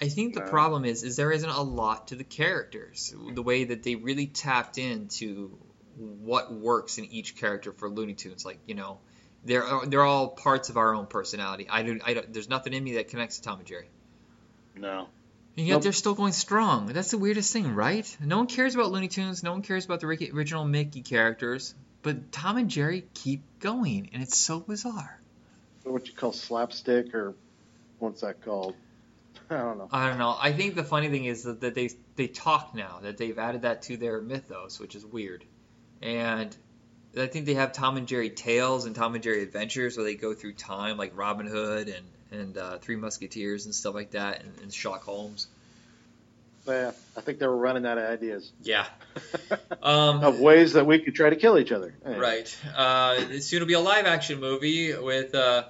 I think the No. problem is, is there isn't a lot to the characters. The way that they really tapped into what works in each character for Looney Tunes, like you know, they're uh, they're all parts of our own personality. I do, I don't, there's nothing in me that connects to Tom and Jerry. No. And yet Nope. they're still going strong. That's the weirdest thing, right? No one cares about Looney Tunes. No one cares about the original Mickey characters. But Tom and Jerry keep going, and it's so bizarre. What you call slapstick or what's that called? I don't know. I don't know. I think the funny thing is that, that they they talk now. That they've added that to their mythos, which is weird. And I think they have Tom and Jerry tales and Tom and Jerry adventures where they go through time, like Robin Hood and and uh, Three Musketeers and stuff like that, and, and Sherlock Holmes. Yeah, I think they were running out of ideas Yeah. Um, of ways that we could try to kill each other. Anyway. Right. Uh, soon will be a live action movie with uh,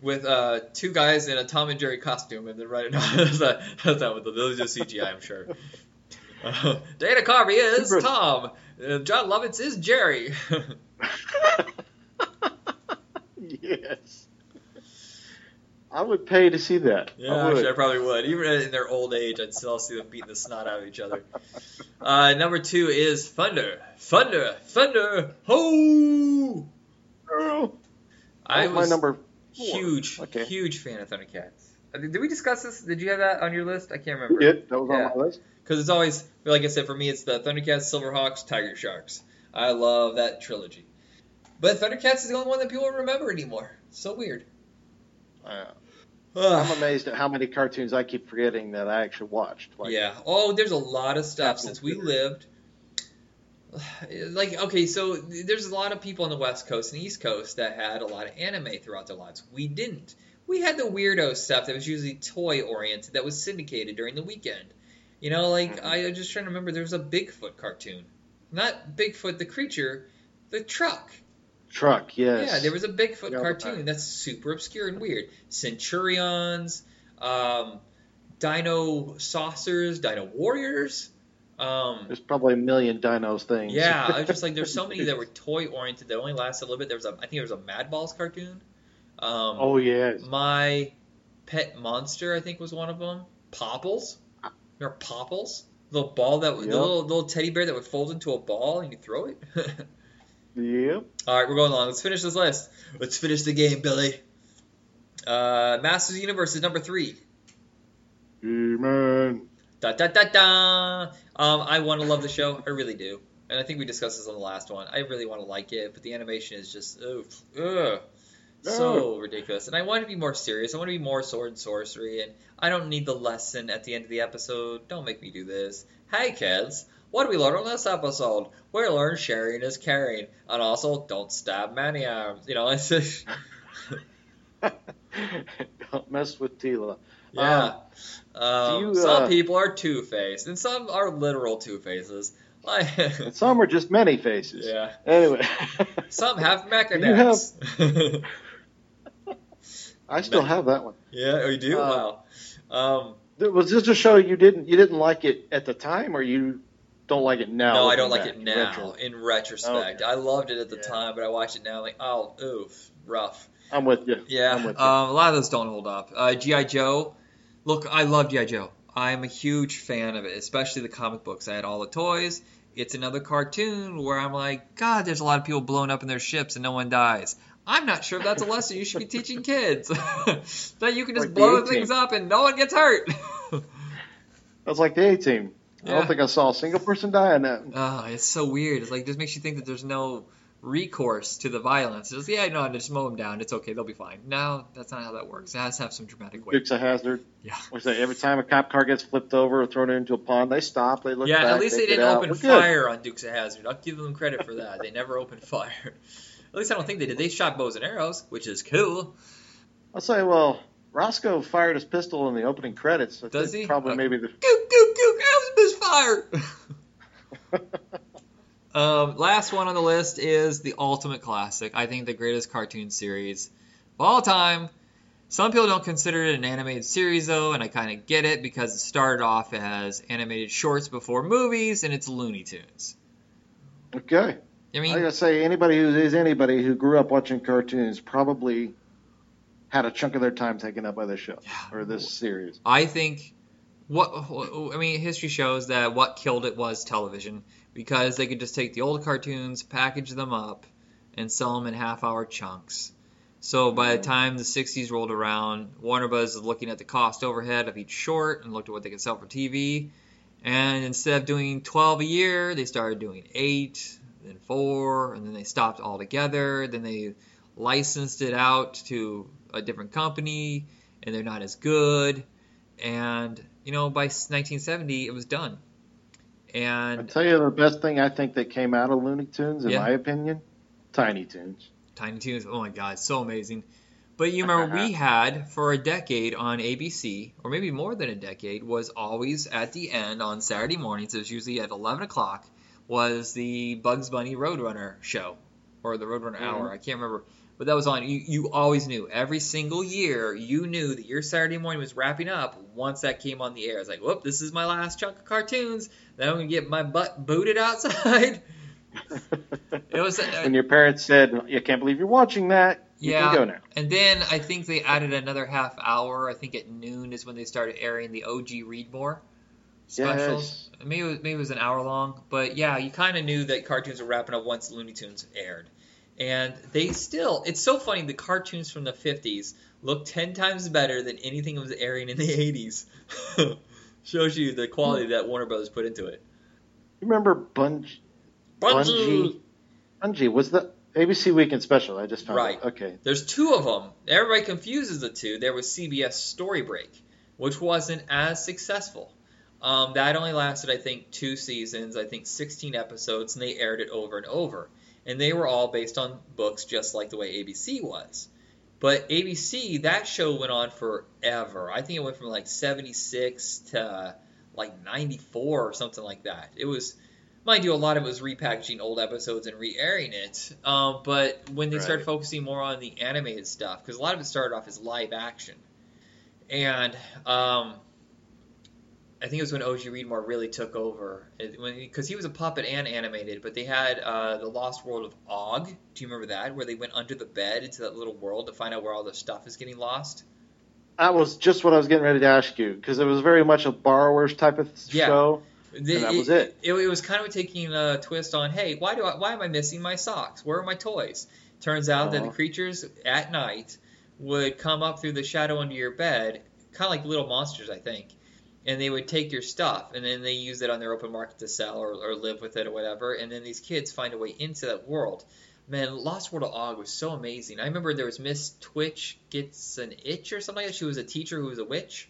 with uh, two guys in a Tom and Jerry costume, and then right now that's not, that's not what the those are CGI, I'm sure. Uh, Dana Carvey is Tom. Uh, Jon Lovitz is Jerry. yes. I would pay to see that. yeah, I actually, I probably would. Even in their old age, I'd still see them beating the snot out of each other. Uh, number two is Thunder. Thunder. Thunder. Ho! Oh, I was was my number four. huge, Okay. huge fan of Thundercats. Uh, Did we discuss this? Did you have that on your list? I can't remember. We did. That was Yeah. on my list. Because it's always, like I said, for me, it's the Thundercats, Silverhawks, Tiger Sharks. I love that trilogy. But Thundercats is the only one that people remember anymore. So weird. Uh, I'm amazed at how many cartoons I keep forgetting that I actually watched. Like, yeah. Oh, there's a lot of stuff since we lived. Like, okay, so there's a lot of people on the West Coast and East Coast that had a lot of anime throughout their lives. We didn't. We had the weirdo stuff that was usually toy oriented that was syndicated during the weekend. You know, like. I I'm just trying to remember there was a Bigfoot cartoon. Not Bigfoot the creature, the truck. Truck, yes. Yeah, there was a Bigfoot about cartoon that's super obscure and weird. Centurions, um, Dino Saucers, Dino Warriors. Um, There's probably a million dinos things. yeah, I was just like, there's so many that were toy oriented that only lasted a little bit. There was a, I think there was a Mad Balls cartoon. Um, oh yes. my pet monster, I think, was one of them. Popples. Remember Popples? Little ball that Yep. the little little teddy bear that would fold into a ball and you throw it. Yep. All right, we're going along. Let's finish this list. Let's finish the game, Billy. Uh, Masters Universe is number three. Amen. Da da da da. Um, I want to love the show. I really do, and I think we discussed this on the last one. I really want to like it, but the animation is just ugh, ugh, so ridiculous. And I want to be more serious. I want to be more sword and sorcery, and I don't need the lesson at the end of the episode. Don't make me do this. Hey kids, what do we learn on this episode? We learned sharing is caring, and also don't stab many arms. You know, it's just, Don't mess with Teela. yeah. Um, you, some uh, people are two faced, and some are literal two faces. Some are just many faces. yeah. Anyway, Some have mecha You have- necks. I still have that one. yeah, oh, you do. Uh, wow. Um, Was this a show you didn't you didn't like it at the time, or you don't like it now? no, I don't looking like it now. retro? In retrospect, I loved it at the Yeah. time, but I watched it now, like, oh, oof, rough. I'm with you. Yeah, I'm with you. um, a lot of those don't hold up. Uh, GI Joe. Look, I love GI Joe. I'm a huge fan of it, especially the comic books. I had all the toys. It's another cartoon where I'm like, God, there's a lot of people blown up in their ships and no one dies. I'm not sure if that's a lesson you should be teaching kids. that you can just Like blow things up and no one gets hurt. That's like the A Team. I don't think I saw a single person die in that. Oh, it's so weird. It's like this makes you think that there's no recourse to the violence. It's just, yeah, no, just mow them down. It's okay. They'll be fine. No, that's not how that works. It has to have some dramatic weight. Dukes of Hazzard. Yeah. They, every time a cop car gets flipped over or thrown into a pond, they stop. They look Yeah, back. at least they, get didn't open fire on Dukes of Hazzard. I'll give them credit for that. They never opened fire. At least I don't think they did. They shot bows and arrows, which is cool. I'll say, well, Roscoe fired his pistol in the opening credits. I Does he? Probably Uh, maybe the. Goop, goop, goop, that was misfire. um, last one on the list is the ultimate classic. I think the greatest cartoon series of all time. Some people don't consider it an animated series though, and I kind of get it because it started off as animated shorts before movies, and it's Looney Tunes. Okay. I I mean, gotta say, anybody who is anybody who grew up watching cartoons probably had a chunk of their time taken up by this show or this series. I think what I mean, history shows that what killed it was television because they could just take the old cartoons, package them up, and sell them in half-hour chunks. So by the mm. time the 60s rolled around, Warner Bros. was looking at the cost overhead of each short and looked at what they could sell for TV. And instead of doing 12 a year, they started doing eight, then four, and then they stopped altogether. Then they licensed it out to a different company, and they're not as good. And you know, by 1970, it was done. And I tell you the best thing I think that came out of Looney Tunes, in Yeah. my opinion, Tiny Toons. Tiny Toons. oh my god, so amazing. But you remember we had for a decade on ABC, or maybe more than a decade, was always at the end on Saturday mornings. It was usually at 11 o'clock. Was the Bugs Bunny Roadrunner show, or the Roadrunner mm-hmm. Hour? I can't remember, but that was on. You you always knew every single year. You knew that your Saturday morning was wrapping up once that came on the air. It's like, whoop, this is my last chunk of cartoons. Then I'm gonna get my butt booted outside. It was. Uh, when your parents said, "You can't believe you're watching that," you Yeah. can go now. And then I think they added another half hour. I think at noon is when they started airing the OG Readmore specials. Maybe it was, maybe it was an hour long, but yeah, you kind of knew that cartoons were wrapping up once Looney Tunes aired. And they still, it's so funny, the cartoons from the 50s look 10 times better than anything that was airing in the 80s. Shows you the quality that Warner Brothers put into it. You remember Bungie? Bungie! Bungie was the ABC Weekend Special. I just found Right. it. Okay. There's two of them. Everybody confuses the two. There was CBS Story Break, which wasn't as successful. Um, that only lasted, I think, two seasons. I think 16 episodes, and they aired it over and over. And they were all based on books, just like the way ABC was. But ABC, that show went on forever. I think it went from like 76 to like 94 or something like that. It was, mind you, a lot of it was repackaging old episodes and re-airing it. Um, but when they started focusing more on the animated stuff, because a lot of it started off as live action, and um, I think it was when OG Readmore really took over, because he was a puppet and animated. But they had uh, the Lost World of Og. Do you remember that, where they went under the bed into that little world to find out where all the stuff is getting lost? That was just what I was getting ready to ask you because it was very much a borrowers type of Yeah. show. The- that was it. It, it was kind of taking a twist on, hey, why do I, why am I missing my socks? Where are my toys? Turns out that the creatures at night would come up through the shadow under your bed, kind of like little monsters, I think, and they would take your stuff, and then they use it on their open market to sell or, or live with it or whatever, and then these kids find a way into that world. Man, Lost World of Og was so amazing. I remember there was Miss Twitch gets an itch or something like that. She was a teacher who was a witch,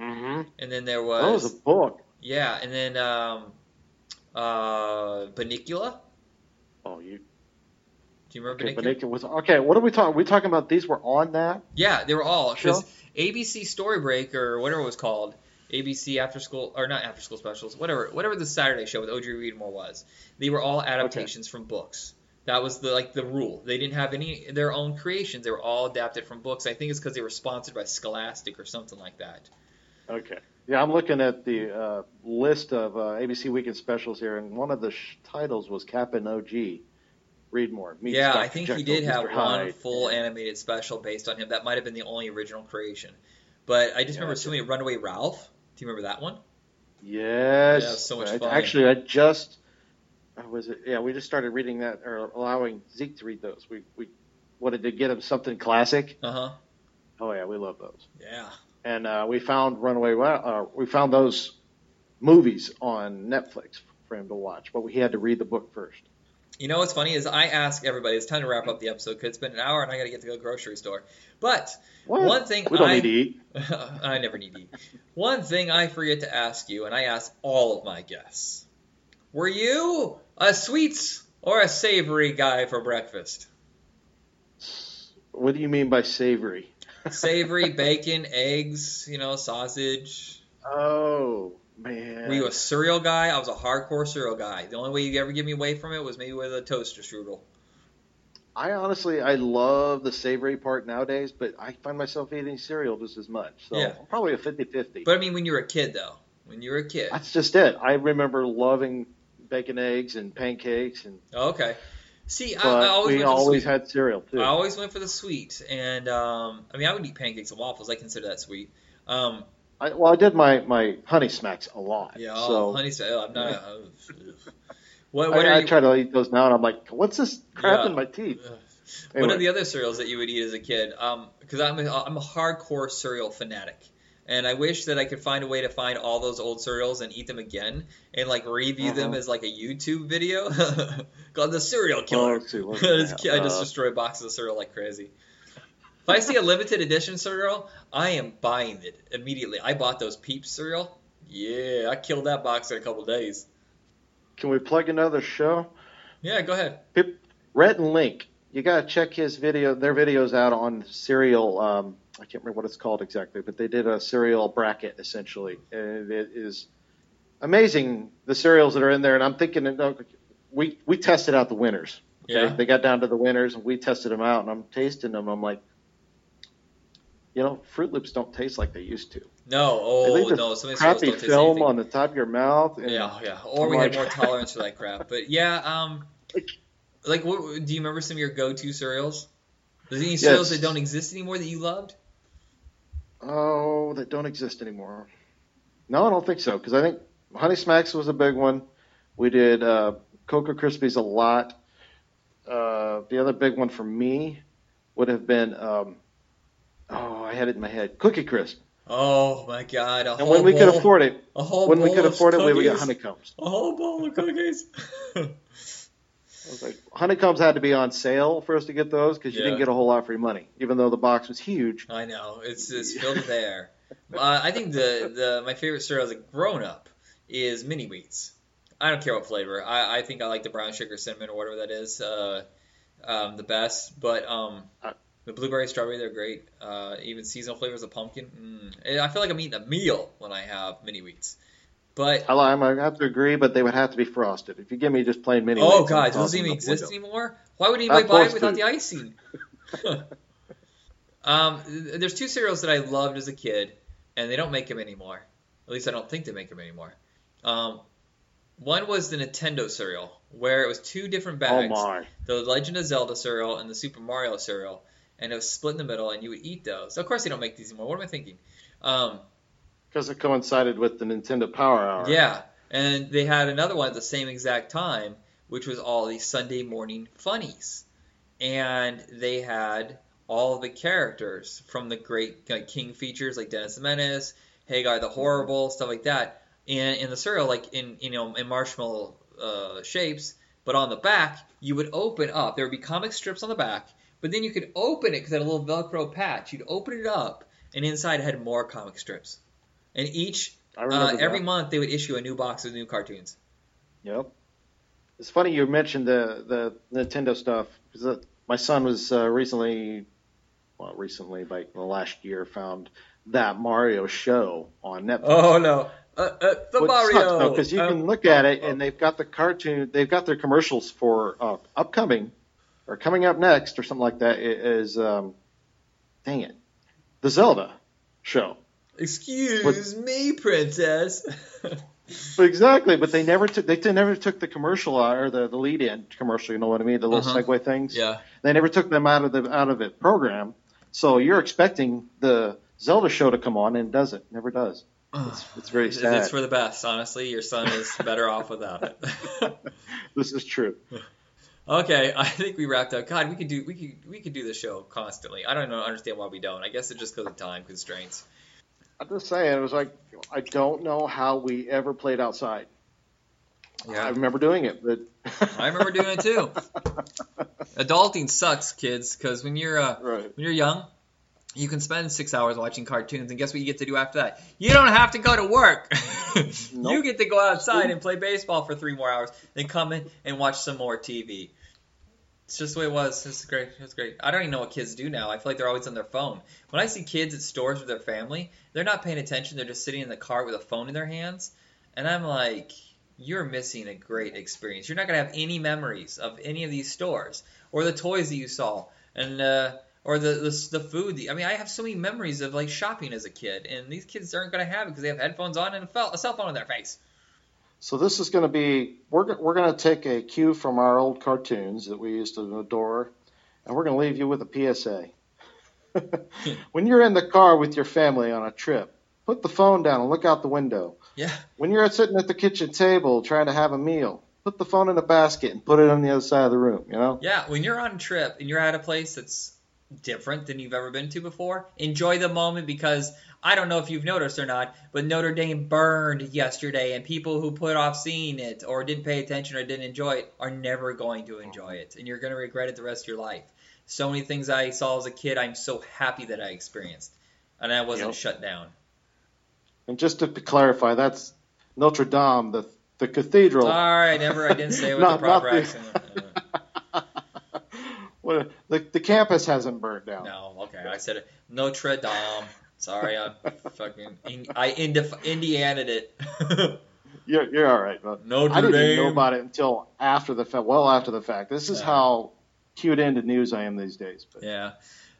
Mm-hmm. and then there was That was a book. yeah, and then um, uh, Bunnicula. Oh, you. Do you remember Okay, Bunnicula? but was okay. What are we talking? We talking about these were on that? Yeah, they were all because ABC Story Break or whatever it was called, ABC After School or not After School Specials, whatever whatever the Saturday show with Audrey Readmore was. They were all adaptations from books. That was the like the rule. They didn't have any their own creations. They were all adapted from books. I think it's because they were sponsored by Scholastic or something like that. Okay. Yeah, I'm looking at the uh, list of uh, ABC Weekend Specials here, and one of the sh- titles was Captain OG. Read more. Meets yeah, Dr. I think he Jekyll, did have Mr. one Hyde. full animated special based on him. That might have been the only original creation. But I just Yeah, remember so many Runaway Ralph. Do you remember that one? Yes. Yeah, so much I- fun. Actually, I just was it. Yeah, we just started reading that or allowing Zeke to read those. We we wanted to get him something classic. Uh huh. Oh yeah, we love those. Yeah. And uh, we found Runaway. Uh, we found those movies on Netflix for him to watch, but we had to read the book first. You know what's funny is I ask everybody. It's time to wrap up the episode because it's been an hour and I got to get to the grocery store. But What? one thing we don't I need to eat. I never need to eat. One thing I forget to ask you, and I ask all of my guests: Were you a sweets or a savory guy for breakfast? What do you mean by savory? Savory, bacon, eggs, you know, sausage. Oh man. Were you a cereal guy? I was a hardcore cereal guy. The only way you ever get me away from it was maybe with a toaster strudel. I honestly, I love the savory part nowadays, but I find myself eating cereal just as much. So Yeah. I'm probably a 50-50. But I mean, when you were a kid, though, when you were a kid. That's just it. I remember loving bacon, eggs, and pancakes, and Oh, okay. See, I, I always we went for always had cereal too. I always went for the sweet, and um, I mean, I would eat pancakes and waffles. I consider that sweet. Um, I, well, I did my my honey smacks a lot. yeah, oh, so honey, oh, I'm not. A, oh, what, what I, I you? try to eat those now, and I'm like, what's this crap Yeah. in my teeth? What Anyway. are the other cereals that you would eat as a kid? Um, because I'm a, I'm a hardcore cereal fanatic, and I wish that I could find a way to find all those old cereals and eat them again, and like review them Uh-huh. as like a YouTube video called the Cereal Oh, Killer. let's see, I just, I just Uh, destroy boxes of cereal like crazy. If I see a limited edition cereal, I am buying it immediately. I bought those Peeps cereal. Yeah, I killed that box in a couple days. Can we plug another show? Yeah, go ahead. Rhett and Link. You gotta check his video, their videos out on cereal. Um, I can't remember what it's called exactly, but they did a cereal bracket essentially, and it is amazing the cereals that are in there. And I'm thinking, know, we we tested out the winners. Okay? Yeah. They got down to the winners, and we tested them out, and I'm tasting them. I'm like, you know, Froot Loops don't taste like they used to. No, oh no, some crappy don't taste film on the top of your mouth. Yeah, yeah. Or we had more tolerance for that crap. But yeah, um, like, what, do you remember some of your go-to cereals? There's any cereals Yes. that don't exist anymore that you loved? Oh, that don't exist anymore. No, I don't think so. Because I think Honey Smacks was a big one. We did uh, Cocoa Krispies a lot. Uh, the other big one for me would have been, um, oh, I had it in my head, Cookie Crisp. Oh my God! A And whole when we bowl, could afford it, a whole when we could afford it, we would get honeycombs. A whole bowl of cookies. I was like, honeycombs had to be on sale for us to get those because you Yeah. didn't get a whole lot for your money, even though the box was huge. I know it's it's filled with air. Uh, I think the the my favorite cereal as a grown up is mini wheats. I don't care what flavor. I, I think I like the brown sugar cinnamon or whatever that is uh, um, the best. But um, the blueberry strawberry they're great. Uh, even seasonal flavors of pumpkin. Mm. I feel like I'm eating a meal when I have mini wheats. But I, I might have to agree, but they would have to be frosted. If you give me just plain mini, oh god, I'm does those tossing even them out the exist window. anymore? Why would anybody buy it without the icing? um, there's two cereals that I loved as a kid, and they don't make them anymore. At least I don't think they make them anymore. Um, one was the Nintendo cereal, where it was two different Oh bags: my! the Legend of Zelda cereal and the Super Mario cereal, and it was split in the middle, and you would eat those. Of course, they don't make these anymore. What am I thinking? Um, Because it coincided with the Nintendo Power Hour. yeah, and they had another one at the same exact time, which was all these Sunday morning funnies, and they had all the characters from the great like, King features like Dennis the Menace, Hagar the Horrible, stuff like that, and in the cereal like in you know in marshmallow uh, shapes, but on the back you would open up. There would be comic strips on the back, but then you could open it because it had a little Velcro patch. You'd open it up, and inside it had more comic strips, and each uh, every month they would issue a new box of new cartoons. Yep. It's funny you mentioned the the Nintendo stuff because my son was uh, recently, well, recently, like the last year, found that Mario show on Netflix. Oh no, uh, uh, the Which Mario. because you Um, can look at it and they've got the cartoon, they've got their commercials for uh, upcoming or coming up next or something like that is um, dang it, the Zelda show. Excuse me, princess. But exactly, but they never took they never took the commercial out or the, the lead in commercial. You know what I mean? The little Uh-huh. segue things. yeah. They never took them out of the out of it program. So you're expecting the Zelda show to come on and it doesn't. Never does. It's, it's very sad. it's for the best, honestly. Your son is better off without it. this is true. okay, I think we wrapped up. God, we could do we could we could do this show constantly. I don't know, understand why we don't. I guess it's just because of time constraints. I'm just saying, it was like I don't know how we ever played outside. Yeah, I remember doing it, but I remember doing it too. Adulting sucks, kids, because when you're uh, right. when you're young, you can spend six hours watching cartoons, and guess what you get to do after that? You don't have to go to work. You get to go outside and play baseball for three more hours, then come in and watch some more TV. It's just the way it was. It's great. It's great. I don't even know what kids do now. I feel like they're always on their phone. When I see kids at stores with their family, they're not paying attention. They're just sitting in the car with a phone in their hands, and I'm like, you're missing a great experience. You're not gonna have any memories of any of these stores or the toys that you saw, and uh, or the, the the food. I mean, I have so many memories of like shopping as a kid, and these kids aren't gonna have it because they have headphones on and a cell phone in their face. So this is going to be we're we're going to take a cue from our old cartoons that we used to adore, and we're going to leave you with a PSA. when you're in the car with your family on a trip, put the phone down and look out the window. Yeah. When you're sitting at the kitchen table trying to have a meal, put the phone in a basket and put it on the other side of the room. You know. Yeah. When you're on a trip and you're at a place that's different than you've ever been to before, enjoy the moment because I don't know if you've noticed or not, but Notre Dame burned yesterday, and people who put off seeing it or didn't pay attention or didn't enjoy it are never going to enjoy it, and you're going to regret it the rest of your life. So many things I saw as a kid, I'm so happy that I experienced, and I wasn't yep. shut down. And just to clarify, that's Notre Dame, the the cathedral. All right, never. I didn't say it with not, the proper the... accent. Uh-huh. Well, the the campus hasn't burned down. No, okay, I said it. Notre Dame. Sorry, I fucking I Indiana'd it. you're you're all right, but Notre I didn't Dame. know about it until after the fact. Well, after the fact. This is yeah. how cued into news I am these days. But. Yeah.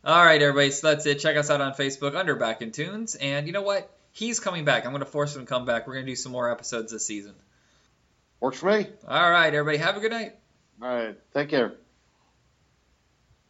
All right, everybody. So that's it. Check us out on Facebook under Back in Tunes, and you know what? He's coming back. I'm going to force him to come back. We're going to do some more episodes this season. Works for me. All right, everybody. Have a good night. All right. Take care.